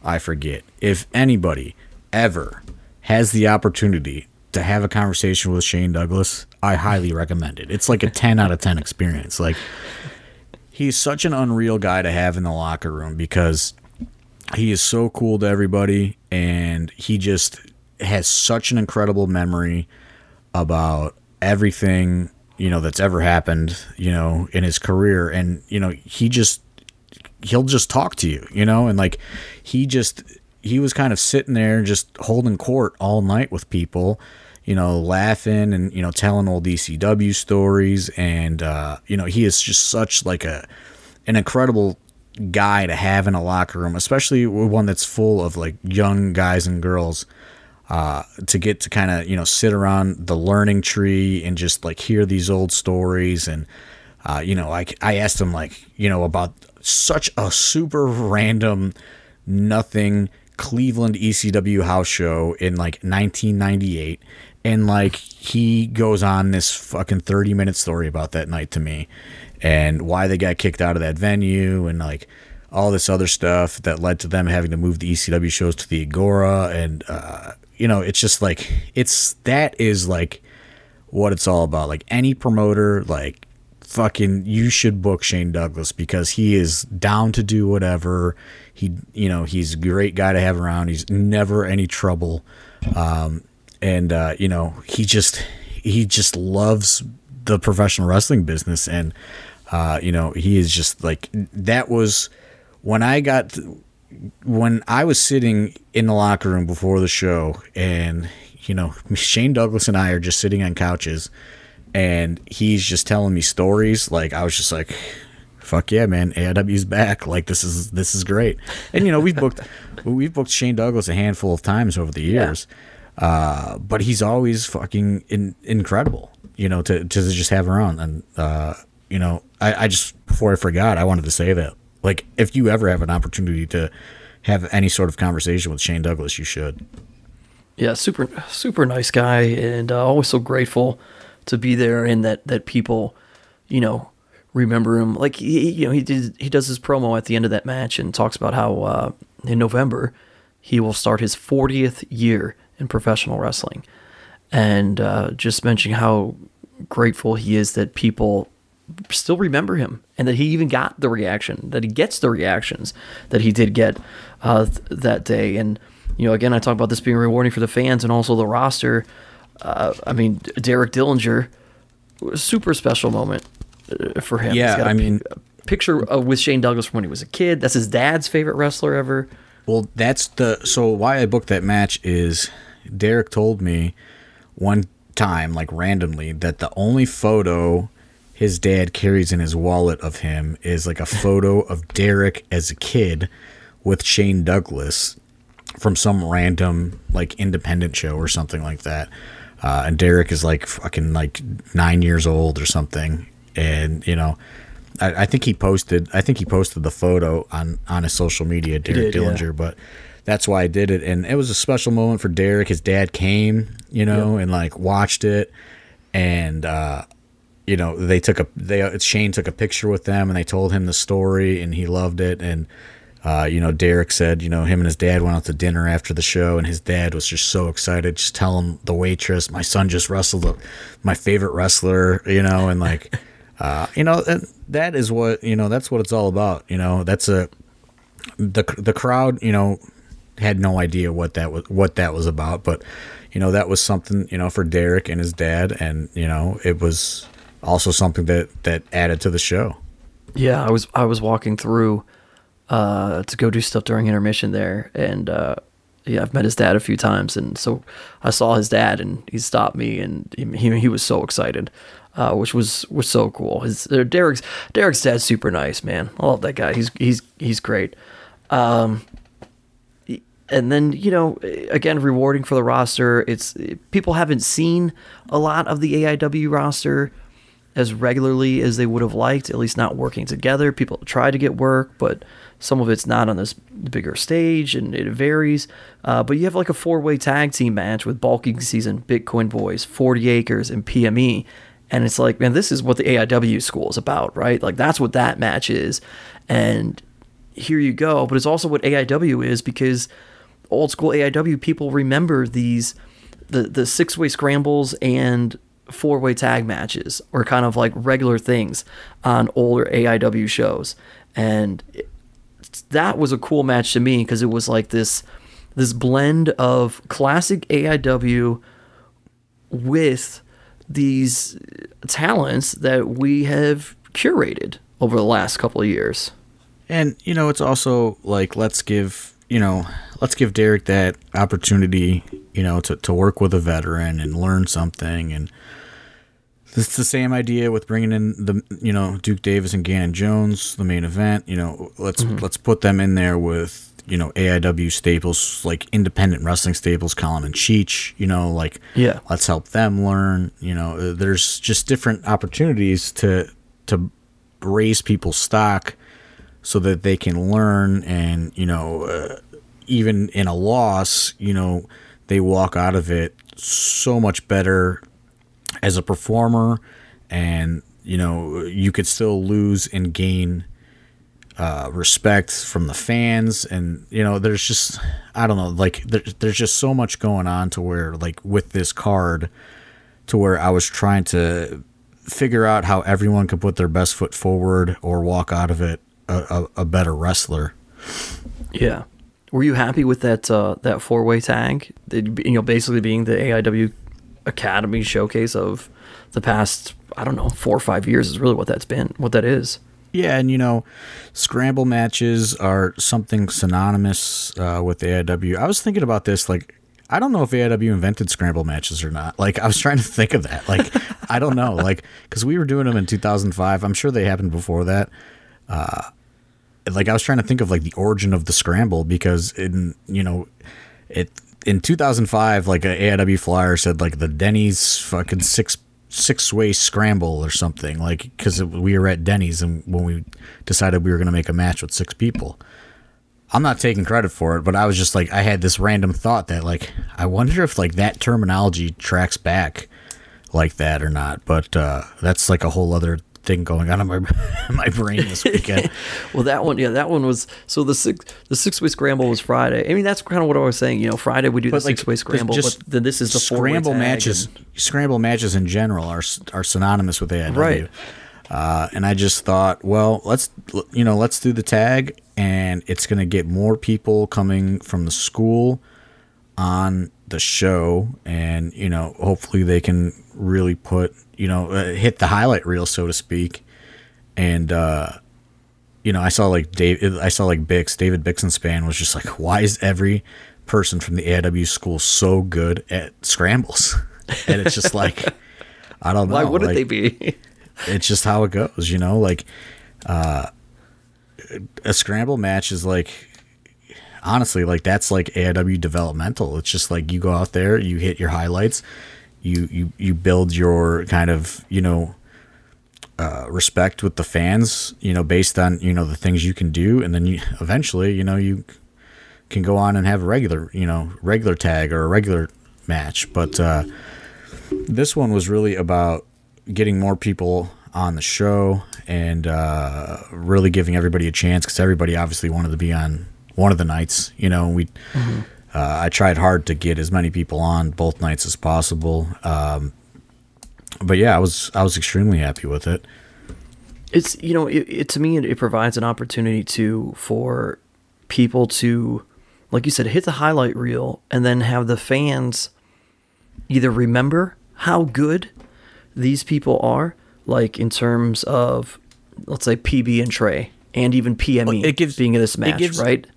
I forget. If anybody ever has the opportunity to have a conversation with Shane Douglas, I highly recommend it. It's like a 10 out of 10 experience. Like he's such an unreal guy to have in the locker room because he is so cool to everybody and he just has such an incredible memory about everything you know that's ever happened you know in his career. And you know he just he'll just talk to you you know and like he just he was kind of sitting there just holding court all night with people you know laughing and you know telling old ECW stories. And uh you know he is just such like a an incredible guy to have in a locker room especially one that's full of like young guys and girls uh, to get to kind of you know sit around the learning tree and just like hear these old stories. And uh, you know like I asked him like you know about such a super random nothing Cleveland ECW house show in like 1998 and like he goes on this fucking 30 minute story about that night to me and why they got kicked out of that venue and like all this other stuff that led to them having to move the ECW shows to the Agora. And uh, you know it's just like it's that is like what it's all about. Like any promoter like fucking you should book Shane Douglas because he is down to do whatever. He you know he's a great guy to have around. He's never any trouble. Um and uh you know he just he just loves the professional wrestling business and uh you know he is just like that was when I got when I was sitting in the locker room before the show, and you know Shane Douglas and I are just sitting on couches, and he's just telling me stories. Like I was just like, "Fuck yeah, man! AIW's back! Like this is this is great." And you know we've booked (laughs) we've booked Shane Douglas a handful of times over the years, uh, but he's always fucking in, incredible. You know to to just have around and uh, you know I, I just before I forgot I wanted to say that like if you ever have an opportunity to have any sort of conversation with Shane Douglas, you should. Yeah, super super nice guy, and uh, always so grateful to be there, and that that people, you know, remember him. Like he, you know, he did he does his promo at the end of that match and talks about how uh, in November he will start his 40th year in professional wrestling, and uh, just mentioning how grateful he is that people still remember him and that he even got the reaction that he gets the reactions that he did get uh, th- that day. And you know again i talk about this being rewarding for the fans and also the roster. Uh, i mean derek dillinger super special moment uh, for him. Yeah, He's got a I mean- pi- picture of, with shane douglas from when he was a kid. That's his dad's favorite wrestler ever Well, that's the so why I booked that match is Derek told me one time like randomly that the only photo his dad carries in his wallet of him is like a photo (laughs) of Derek as a kid with Shane Douglas from some random like independent show or something like that. Uh, and Derek is like fucking like nine years old or something. And you know, I, I think he posted. I think he posted the photo on on his social media, Derek did, yeah. Dillinger. But that's why I did it. And it was a special moment for Derek. His dad came, you know, and like watched it, and uh, you know they took a they Shane took a picture with them, and they told him the story, and he loved it. And uh, you know, Derek said, you know, him and his dad went out to dinner after the show, and his dad was just so excited, just telling the waitress, "My son just wrestled my favorite wrestler," you know, and like, (laughs) uh, you know, that is what you know. That's what it's all about. You know, that's a the the crowd. You know, had no idea what that was what that was about, but you know, that was something you know for Derek and his dad, and you know, it was also something that that added to the show. Yeah, I was I was walking through uh, to go do stuff during intermission there, and uh, yeah, I've met his dad a few times, and so I saw his dad, and he stopped me, and he he was so excited, uh, which was was so cool. His uh, Derek's Derek's dad's super nice, man. I love that guy. He's he's he's great. Um, and then you know, again, rewarding for the roster. It's people haven't seen a lot of the AIW roster as regularly as they would have liked, at least not working together. People try to get work, but some of it's not on this bigger stage and it varies. Uh, but you have like a four way tag team match with Bulking Season, Bitcoin Boys, 40 Acres, and PME. And it's like, man, this is what the AIW school is about, right? Like, that's what that match is. And here you go. But it's also what AIW is because old school AIW people remember these the, the six way scrambles and four way tag matches or kind of like regular things on older AIW shows. And that was a cool match to me because it was like this this blend of classic AIW with these talents that we have curated over the last couple of years. And you know, it's also like let's give you know let's give Derek that opportunity, you know, to to work with a veteran and learn something and it's the same idea with bringing in the you know Duke Davis and Gannon Jones, the main event. You know, let's mm-hmm. let's put them in there with you know AIW staples like independent wrestling staples, Colin and Cheech. You know, like yeah, let's help them learn. You know, uh, there's just different opportunities to to raise people's stock so that they can learn and you know uh, even in a loss, you know they walk out of it so much better as a performer, and you know you could still lose and gain uh, respect from the fans, and you know there's just I don't know like there, there's just so much going on to where like with this card, to where I was trying to figure out how everyone could put their best foot forward or walk out of it a, a, a better wrestler. Yeah. Were you happy with that uh, that four way tag? You know, basically being the AIW academy showcase of the past I don't know four or five years is really what that's been what that is. Yeah, and you know, scramble matches are something synonymous uh, with AIW. I was thinking about this, like, I don't know if AIW invented scramble matches or not. Like, I was trying to think of that. Like, (laughs) I don't know, like, because we were doing them in 2005. I'm sure they happened before that. Uh, like, I was trying to think of like the origin of the scramble because in you know, it in 2005, like a AIW flyer said, like the Denny's fucking six six way scramble or something, like because we were at Denny's and when we decided we were going to make a match with six people. I'm not taking credit for it, but I was just like, I had this random thought that like, I wonder if like that terminology tracks back like that or not. But uh, that's like a whole other thing going on in my (laughs) my brain this weekend. (laughs) well, that one, yeah, that one was so the six the six way scramble was Friday. I mean, that's kind of what I was saying. You know, Friday we do but the like, six way scramble, but then this is the scramble matches. And, scramble matches in general are are synonymous with AIW. Right. Uh, and I just thought, well, let's you know, let's do the tag, and it's going to get more people coming from the school on the show, and you know, hopefully they can really put you know, uh, hit the highlight reel, so to speak. And, uh, you know, I saw like Dave, I saw like Bix, David Bixenspan was just like, why is every person from the AIW school so good at scrambles? (laughs) and it's just like, I don't know. Why wouldn't like, they be? (laughs) it's just how it goes, you know, like, uh, a scramble match is like, honestly, like that's like AIW developmental. It's just like you go out there, you hit your highlights, you you you build your kind of you know uh, respect with the fans, you know, based on you know the things you can do, and then you eventually, you know, you can go on and have a regular, you know, regular tag or a regular match. But uh, this one was really about getting more people on the show and uh, really giving everybody a chance because everybody obviously wanted to be on one of the nights. You know, we uh, I tried hard to get as many people on both nights as possible. Um, but yeah, I was I was extremely happy with it. it's you know it, it to me it, it provides an opportunity to for people to like you said hit the highlight reel and then have the fans either remember how good these people are like in terms of let's say pb and trey and even pme Well, it gives- being in this it match gives- right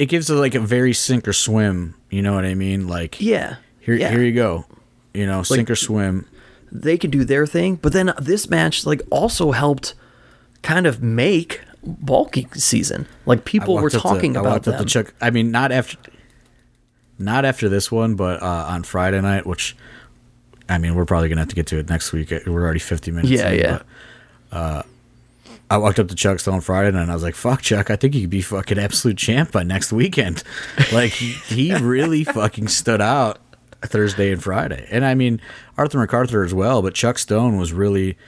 It gives it like a very sink or swim. You know what I mean? Like yeah here yeah. here you go. You know, sink or swim. they could do their thing but then this match like also helped kind of make Bulking Season like people were to- talking I about walked them Chuck. I mean, not after, not after this one, but uh, on Friday night, which, I mean, we're probably gonna have to get to it next week. We're already fifty minutes. Yeah, in, yeah. But, uh, I walked up to Chuck Stone on Friday night, and I was like, "Fuck, Chuck! I think he could be fucking absolute champ by next weekend." (laughs) Like he, he really fucking stood out Thursday and Friday, and I mean Arthur MacArthur as well. But Chuck Stone was really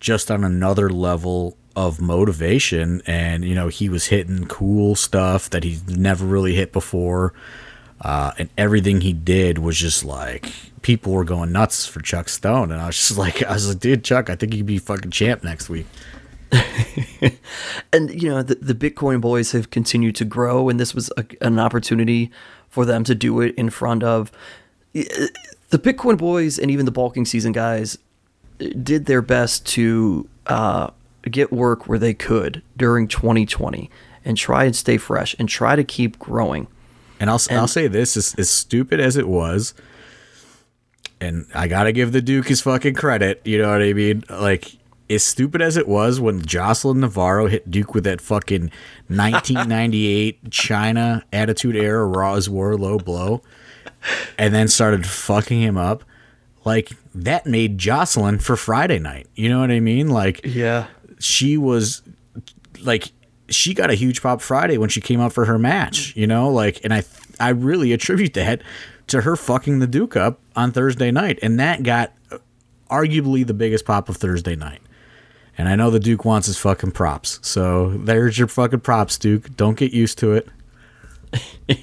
just on another level of motivation and you know he was hitting cool stuff that he's never really hit before uh, and everything he did was just like people were going nuts for Chuck Stone and I was just (laughs) like I was like dude Chuck I think he could be fucking champ next week (laughs) and you know the, the bitcoin boys have continued to grow and this was a, an opportunity for them to do it in front of the bitcoin boys and even the bulking season guys did their best to uh, get work where they could during 2020 and try and stay fresh and try to keep growing. And I'll I'll say this as, as stupid as it was and I gotta give the Duke his fucking credit you know what I mean? Like as stupid as it was when Jocelyn Navarro hit Duke with that fucking 1998 (laughs) Chyna Attitude Era Raw Is War low blow, and then started fucking him up, like that made Jocelyn for Friday night. You know what I mean? Like yeah she was like she got a huge pop Friday when she came out for her match, you know, like and I I really attribute that to her fucking the Duke up on Thursday night and that got arguably the biggest pop of Thursday night. And I know the Duke wants his fucking props. So there's your fucking props, Duke. Don't get used to it. (laughs)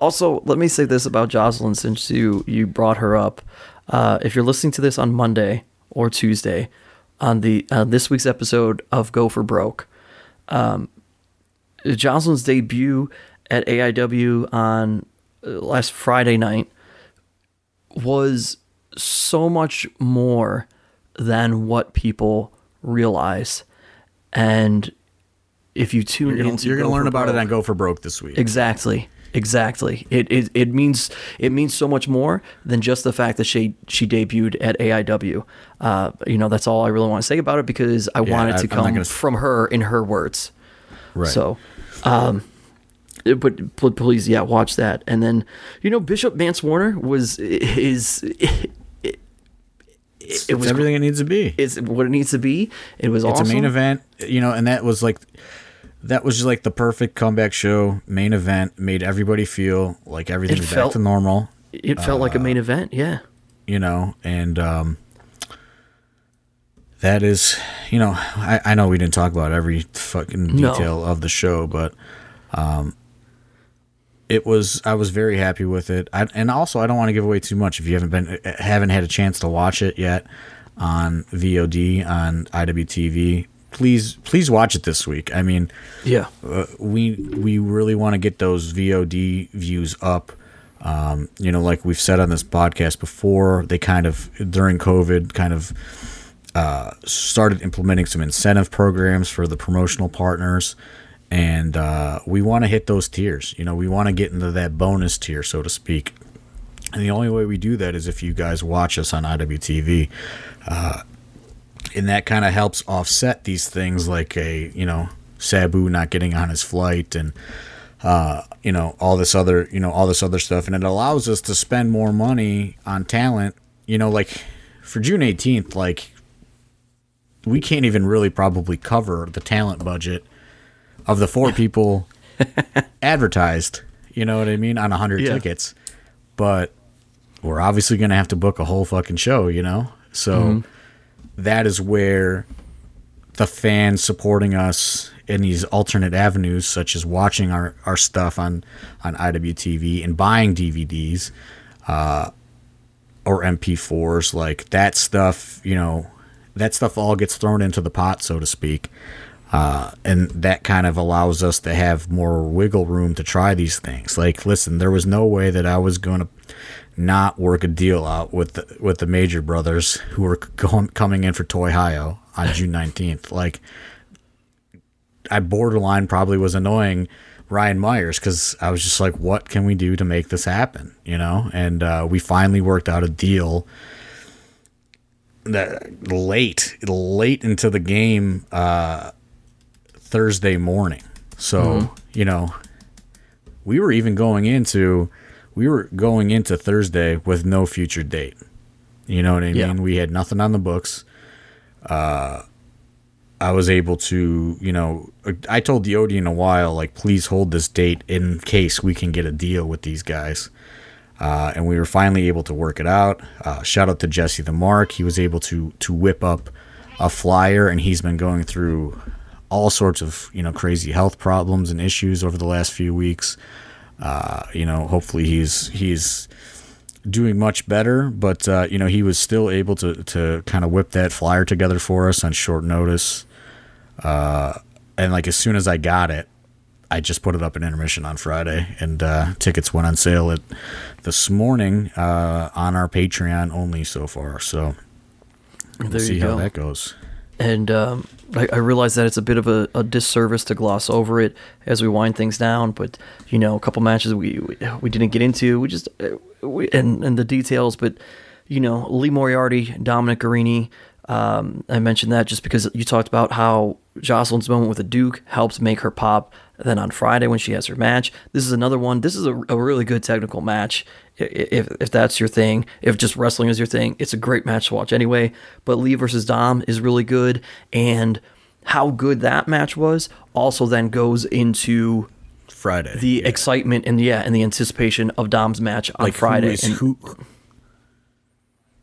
Also, let me say this about Jocelyn since you you brought her up. Uh, if you're listening to this on Monday or Tuesday, on the uh, this week's episode of Go for Broke, um, Jocelyn's debut at AIW on uh, last Friday night was so much more than what people realize, and if you tune You're gonna, into you're gonna learn for about it Broke- on Go for Broke this week. Exactly. Exactly. It, it it means it means so much more than just the fact that she she debuted at AIW. Uh, you know, that's all I really want to say about it because I want it to I'm come gonna from her in her words. Right. So, um, but, but please, yeah, watch that. And then, you know, Bishop Mance Warner was is it, it, was everything it needs to be. it's what it needs to be. It was it's awesome. a main event, you know, and that was like that was just like the perfect comeback show. Main event made everybody feel like everything It was felt- back to normal, It felt like a main event. Yeah. you know, and um, that is, you know, I, I know we didn't talk about every fucking No. detail of the show, but um, it was I was very happy with it. I, and also, I don't want to give away too much if you haven't been haven't had a chance to watch it yet on VOD on IWTV. Please, please watch it this week. I mean, Yeah. uh, we we really want to get those VOD views up. Um, you know, like we've said on this podcast before, they kind of during COVID kind of uh, started implementing some incentive programs for the promotional partners, and uh, we want to hit those tiers. You know, we want to get into that bonus tier, so to speak. And the only way we do that is if you guys watch us on IWTV and that kind of helps offset these things like a you know Sabu not getting on his flight and uh, you know all this other you know all this other stuff and it allows us to spend more money on talent you know like for June 18th like we can't even really probably cover the talent budget of the four people (laughs) advertised You know what I mean? On a hundred Yeah. tickets, but we're obviously going to have to book a whole fucking show. You know, so Mm-hmm. that is where the fans supporting us in these alternate avenues, such as watching our, our stuff on, on IWTV and buying DVDs uh, or MP4s, like that stuff, you know, that stuff all gets thrown into the pot, so to speak. Uh, and that kind of allows us to have more wiggle room to try these things. Like, listen, there was no way that I was going to not work a deal out with the, with the Major Brothers who were going, coming in for Toy Ohio on June (laughs) nineteenth. Like, I borderline probably was annoying Brian Myers because I was just like, what can we do to make this happen? You know, and uh, we finally worked out a deal that late, late into the game uh, Thursday morning. So you know, we were even going into we were going into Thursday with no future date. You know what I mean? We had nothing on the books. Uh, I was able to, you know, I told the Odeon a while, like, please hold this date in case we can get a deal with these guys. Uh, and we were finally able to work it out. Uh, shout out to Jesse the Mark. He was able to to whip up a flyer, and he's been going through all sorts of you know crazy health problems and issues over the last few weeks. Uh, you know, hopefully he's he's doing much better, but uh, you know he was still able to to kind of whip that flyer together for us on short notice. Uh, and like as soon as I got it, I just put it up in intermission on Friday, and uh, tickets went on sale at this morning uh, on our Patreon only so far. So we'll see how that goes. And um, I, I realize that it's a bit of a, a disservice to gloss over it as we wind things down. But you know, a couple matches we we, we didn't get into. We just uh, we, and and the details. But you know, Lee Moriarty, Dominic Garrini. Um, I mentioned that just because you talked about how Jocelyn's moment with the Duke helped make her pop. Then on Friday when she has her match, this is another one. This is a, a really good technical match. If if that's your thing, if just wrestling is your thing, it's a great match to watch anyway. But Lee versus Dom is really good, and how good that match was also then goes into Friday. the yeah. excitement and yeah, and the anticipation of Dom's match on like Friday. who is and, who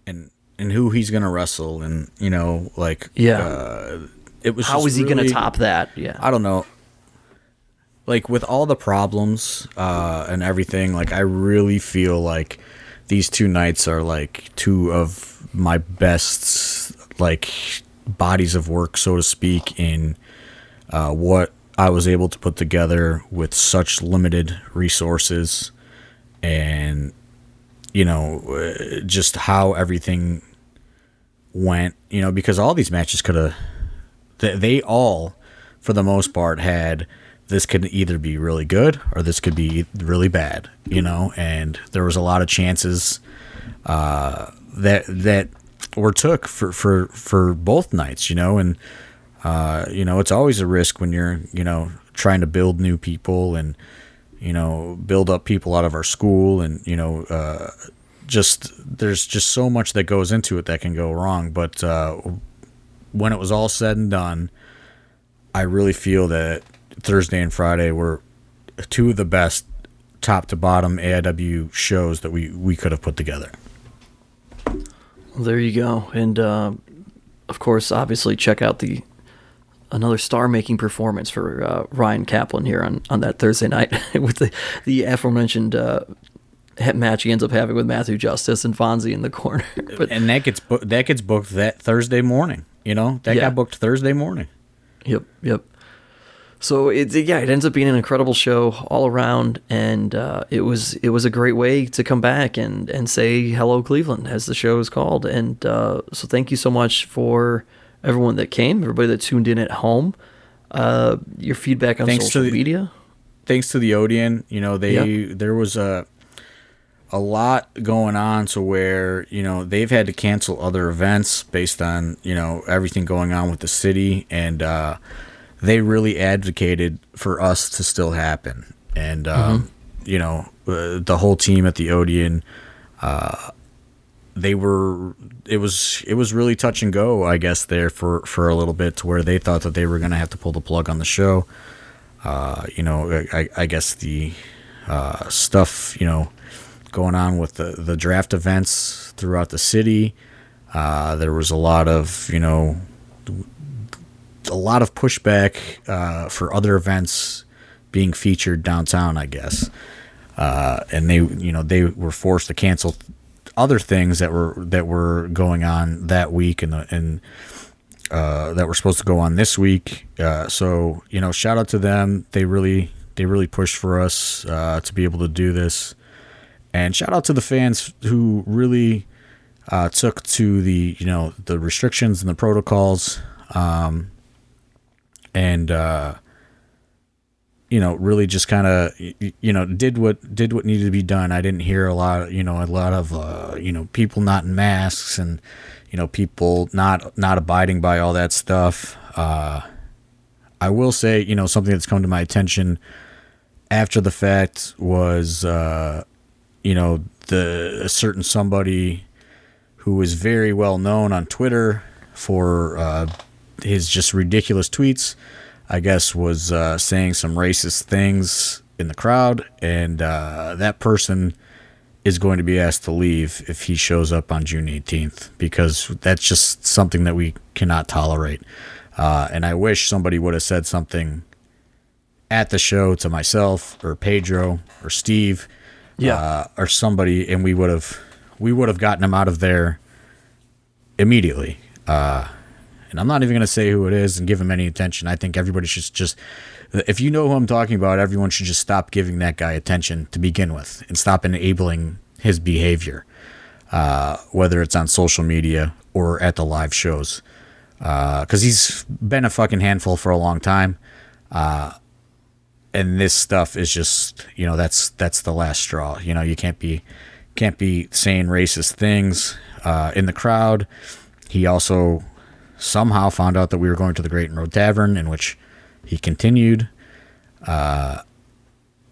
and and who he's gonna wrestle, and you know, like Yeah. uh, it was. how is is he gonna top that? Yeah, I don't know. Like with all the problems uh, and everything, like I really feel like these two nights are like two of my best like bodies of work, so to speak, in uh, what I was able to put together with such limited resources, and you know, just how everything went. You know, because all these matches could have they, they all, for the most part, had this could either be really good or this could be really bad, you know. And there was a lot of chances uh, that that were took for for for both nights, you know. And uh, you know, it's always a risk when you're you know trying to build new people and you know build up people out of our school and you know. Uh, just there's just so much that goes into it that can go wrong, but uh, when it was all said and done, I really feel that Thursday and Friday were two of the best top to bottom AIW shows that we, we could have put together. Well, there you go. And uh, of course, obviously, check out the another star-making performance for uh, Ryan Kaplan here on, on that Thursday night (laughs) with the the aforementioned uh, match he ends up having with Matthew Justice and Fonzie in the corner. (laughs) but And that gets bo- that gets booked that Thursday morning. You know that Yeah. got booked Thursday morning. Yep, yep. So it yeah, it ends up being an incredible show all around, and uh, it was it was a great way to come back and and say hello Cleveland as the show is called, and uh, so thank you so much for everyone that came, everybody that tuned in at home, uh, your feedback on Thanks social the- media. thanks to the Odeon, you know, they Yeah. there was a a lot going on to where, you know, they've had to cancel other events based on, you know, everything going on with the city and uh they really advocated for us to still happen. And um, you know, uh, the whole team at the Odeon uh they were it was it was really touch and go i guess there for for a little bit to where they thought that they were going to have to pull the plug on the show uh you know i i guess the uh, stuff, you know, going on with the, the draft events throughout the city. Uh, there was a lot of, you know, a lot of pushback uh, for other events being featured downtown, I guess. Uh, and they, you know, they were forced to cancel other things that were that were going on that week and and uh, that were supposed to go on this week. Uh, so you know, shout out to them. They really they really pushed for us uh, to be able to do this, and shout out to the fans who really uh, took to the you know the restrictions and the protocols, um, and uh, you know really just kind of you know did what did what needed to be done. I didn't hear a lot you know a lot of uh, you know people not in masks and you know people not not abiding by all that stuff. Uh, I will say you know something that's come to my attention after the fact was uh, you know the a certain somebody who was very well known on Twitter for uh, his just ridiculous tweets. I guess was uh, saying some racist things in the crowd, and uh, that person is going to be asked to leave if he shows up on June 18th because that's just something that we cannot tolerate. Uh, and I wish somebody would have said something at the show to myself or Pedro or Steve, Yeah. uh, or somebody, and we would have we would have gotten him out of there immediately. Uh, and I'm not even going to say who it is and give him any attention. I think everybody should just, if you know who I'm talking about, everyone should just stop giving that guy attention to begin with and stop enabling his behavior, uh, whether it's on social media or at the live shows. Because he's been a fucking handful for a long time. Uh, and this stuff is just, you know, that's that's the last straw. You know, you can't be can't be saying racist things uh, in the crowd. He also somehow found out that we were going to the Grayton Road Tavern, in which he continued. Uh,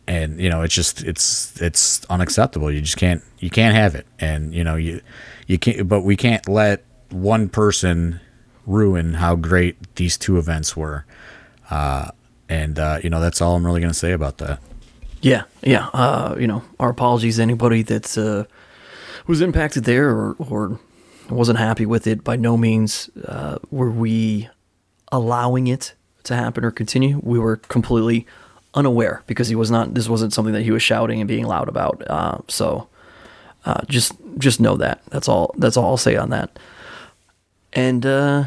and you know, it's just it's it's unacceptable. You just can't you can't have it, and you know you you can't. But we can't let one person ruin how great these two events were. Uh, and uh, you know, that's all I'm really going to say about that. Yeah, yeah. Uh, you know, our apologies to anybody that's uh, was impacted there or, or wasn't happy with it. By no means uh, were we allowing it to happen or continue. We were completely unaware because he was not. This wasn't something that he was shouting and being loud about. Uh, so uh, just just know that. That's all. That's all I'll say on that. And uh,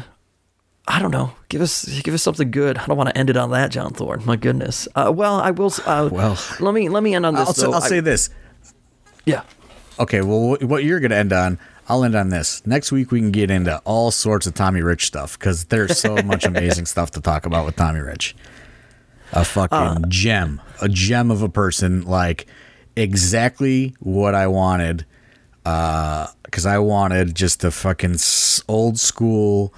I don't know. Give us give us something good. I don't want to end it on that, John Thorne. My goodness. Uh, well, I will. Uh, Well, let me let me end on this. I'll. I'll I- say this. yeah. Okay, well, what you're going to end on, I'll end on this. Next week, we can get into all sorts of Tommy Rich stuff because there's so (laughs) much amazing stuff to talk about with Tommy Rich. A fucking uh, gem, a gem of a person, like exactly what I wanted. Uh, because I wanted just a fucking old school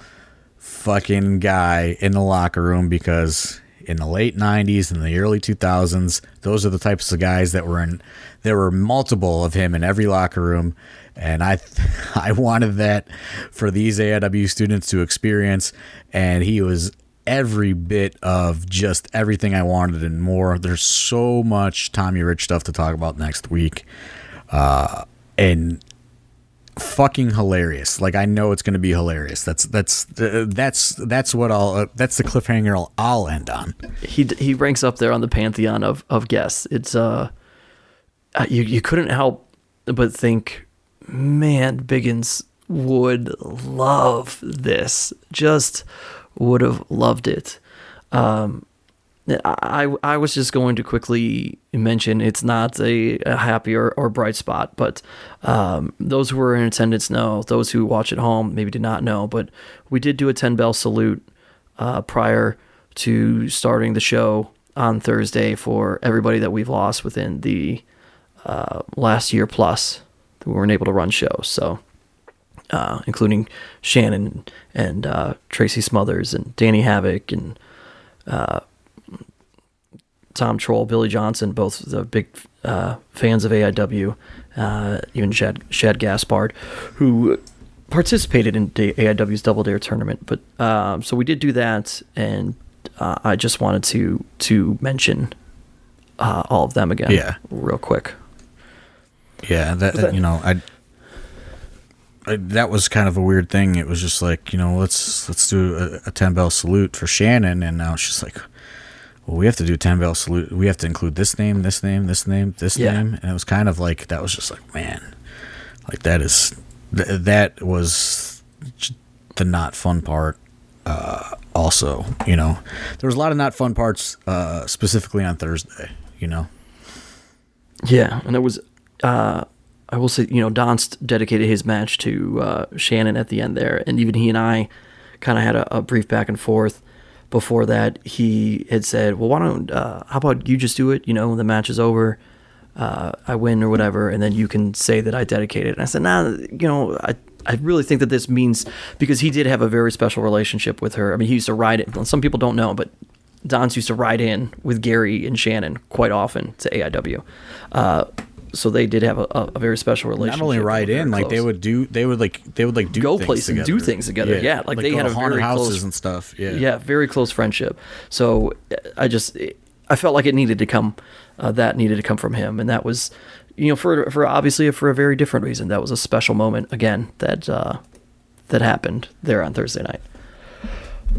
fucking guy in the locker room because in the late 90s and the early 2000s those are the types of guys that were in there were multiple of him in every locker room and i (laughs) i wanted that for these AIW students to experience and he was every bit of just everything i wanted and more there's so much tommy rich stuff to talk about next week uh and fucking hilarious. Like I know it's going to be hilarious. That's that's uh, that's that's what I'll uh, that's the cliffhanger I'll, I'll end on. he he ranks up there on the pantheon of of guests. It's uh, you you couldn't help but think, man, Biggins would love this. Just would have loved it. Um, I I was just going to quickly mention it's not a, a happy or, or bright spot, but um, those who were in attendance know. Those who watch at home maybe did not know, but we did do a ten bell salute uh, prior to starting the show on Thursday for everybody that we've lost within the uh, last year plus that weren't able to run shows. So, uh, including Shannon and uh, Tracy Smothers and Danny Havoc and uh, Tom Troll, Billy Johnson, both the big uh, fans of AIW, uh, even Shad, Shad Gaspard, who participated in the AIW's Double Dare tournament. But um, so we did do that, and uh, I just wanted to to mention uh, all of them again. Yeah. real quick. Yeah, that, that- you know, I, I that was kind of a weird thing. It was just like you know, let's let's do a, a ten bell salute for Shannon, and now it's just like, well, we have to do ten bell salute. We have to include this name, this name, this name, this Yeah. name, and it was kind of like that was just like, man, like that is th- that was the not fun part. Uh, also, you know, there was a lot of not fun parts, uh, specifically on Thursday. You know, Yeah, and it was. Uh, I will say, you know, Donst dedicated his match to uh, Shannon at the end there, and even he and I kind of had a, a brief back and forth. Before that, he had said, "Well, why don't? Uh, how about you just do it? You know, the match is over, uh, I win or whatever, and then you can say that I dedicated." And I said, "Nah, you know, I." I really think that this means because he did have a very special relationship with her. I mean, he used to ride it. Some people don't know, but Don's used to ride in with Gary and Shannon quite often to AIW. Uh, so they did have a, a, very special relationship. not only ride in, like they would do, they would like they would like do Go places and do things together. Yeah, like they had a very houses close- and stuff. Yeah, yeah, very close friendship. So I just I felt like it needed to come uh, that needed to come from him, and that was you know for for obviously for a very different reason. That was a special moment again that uh, that happened there on Thursday night.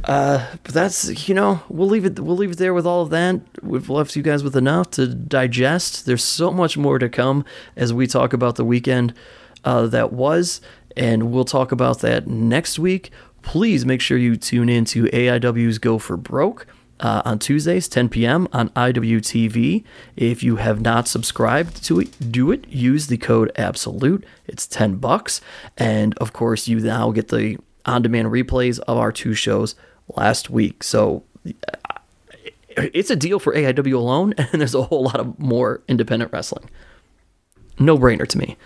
Uh, but that's you know we'll leave it we'll leave it there with all of that. We've left you guys with enough to digest. There's so much more to come as we talk about the weekend uh, that was, and we'll talk about that next week. Please make sure you tune in to AIW's Go for Broke. Uh, on Tuesdays, 10 p.m. on IWTV. If you have not subscribed to it, do it. Use the code ABSOLUTE. It's 10 bucks. And of course, you now get the on demand replays of our two shows last week. So it's a deal for AIW alone, (laughs) and there's a whole lot of more independent wrestling. No brainer to me.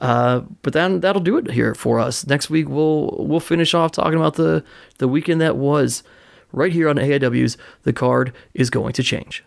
Uh, but then that'll do it here for us. Next week we'll we'll finish off talking about the the weekend that was right here on AIW's The Card is Going to Change.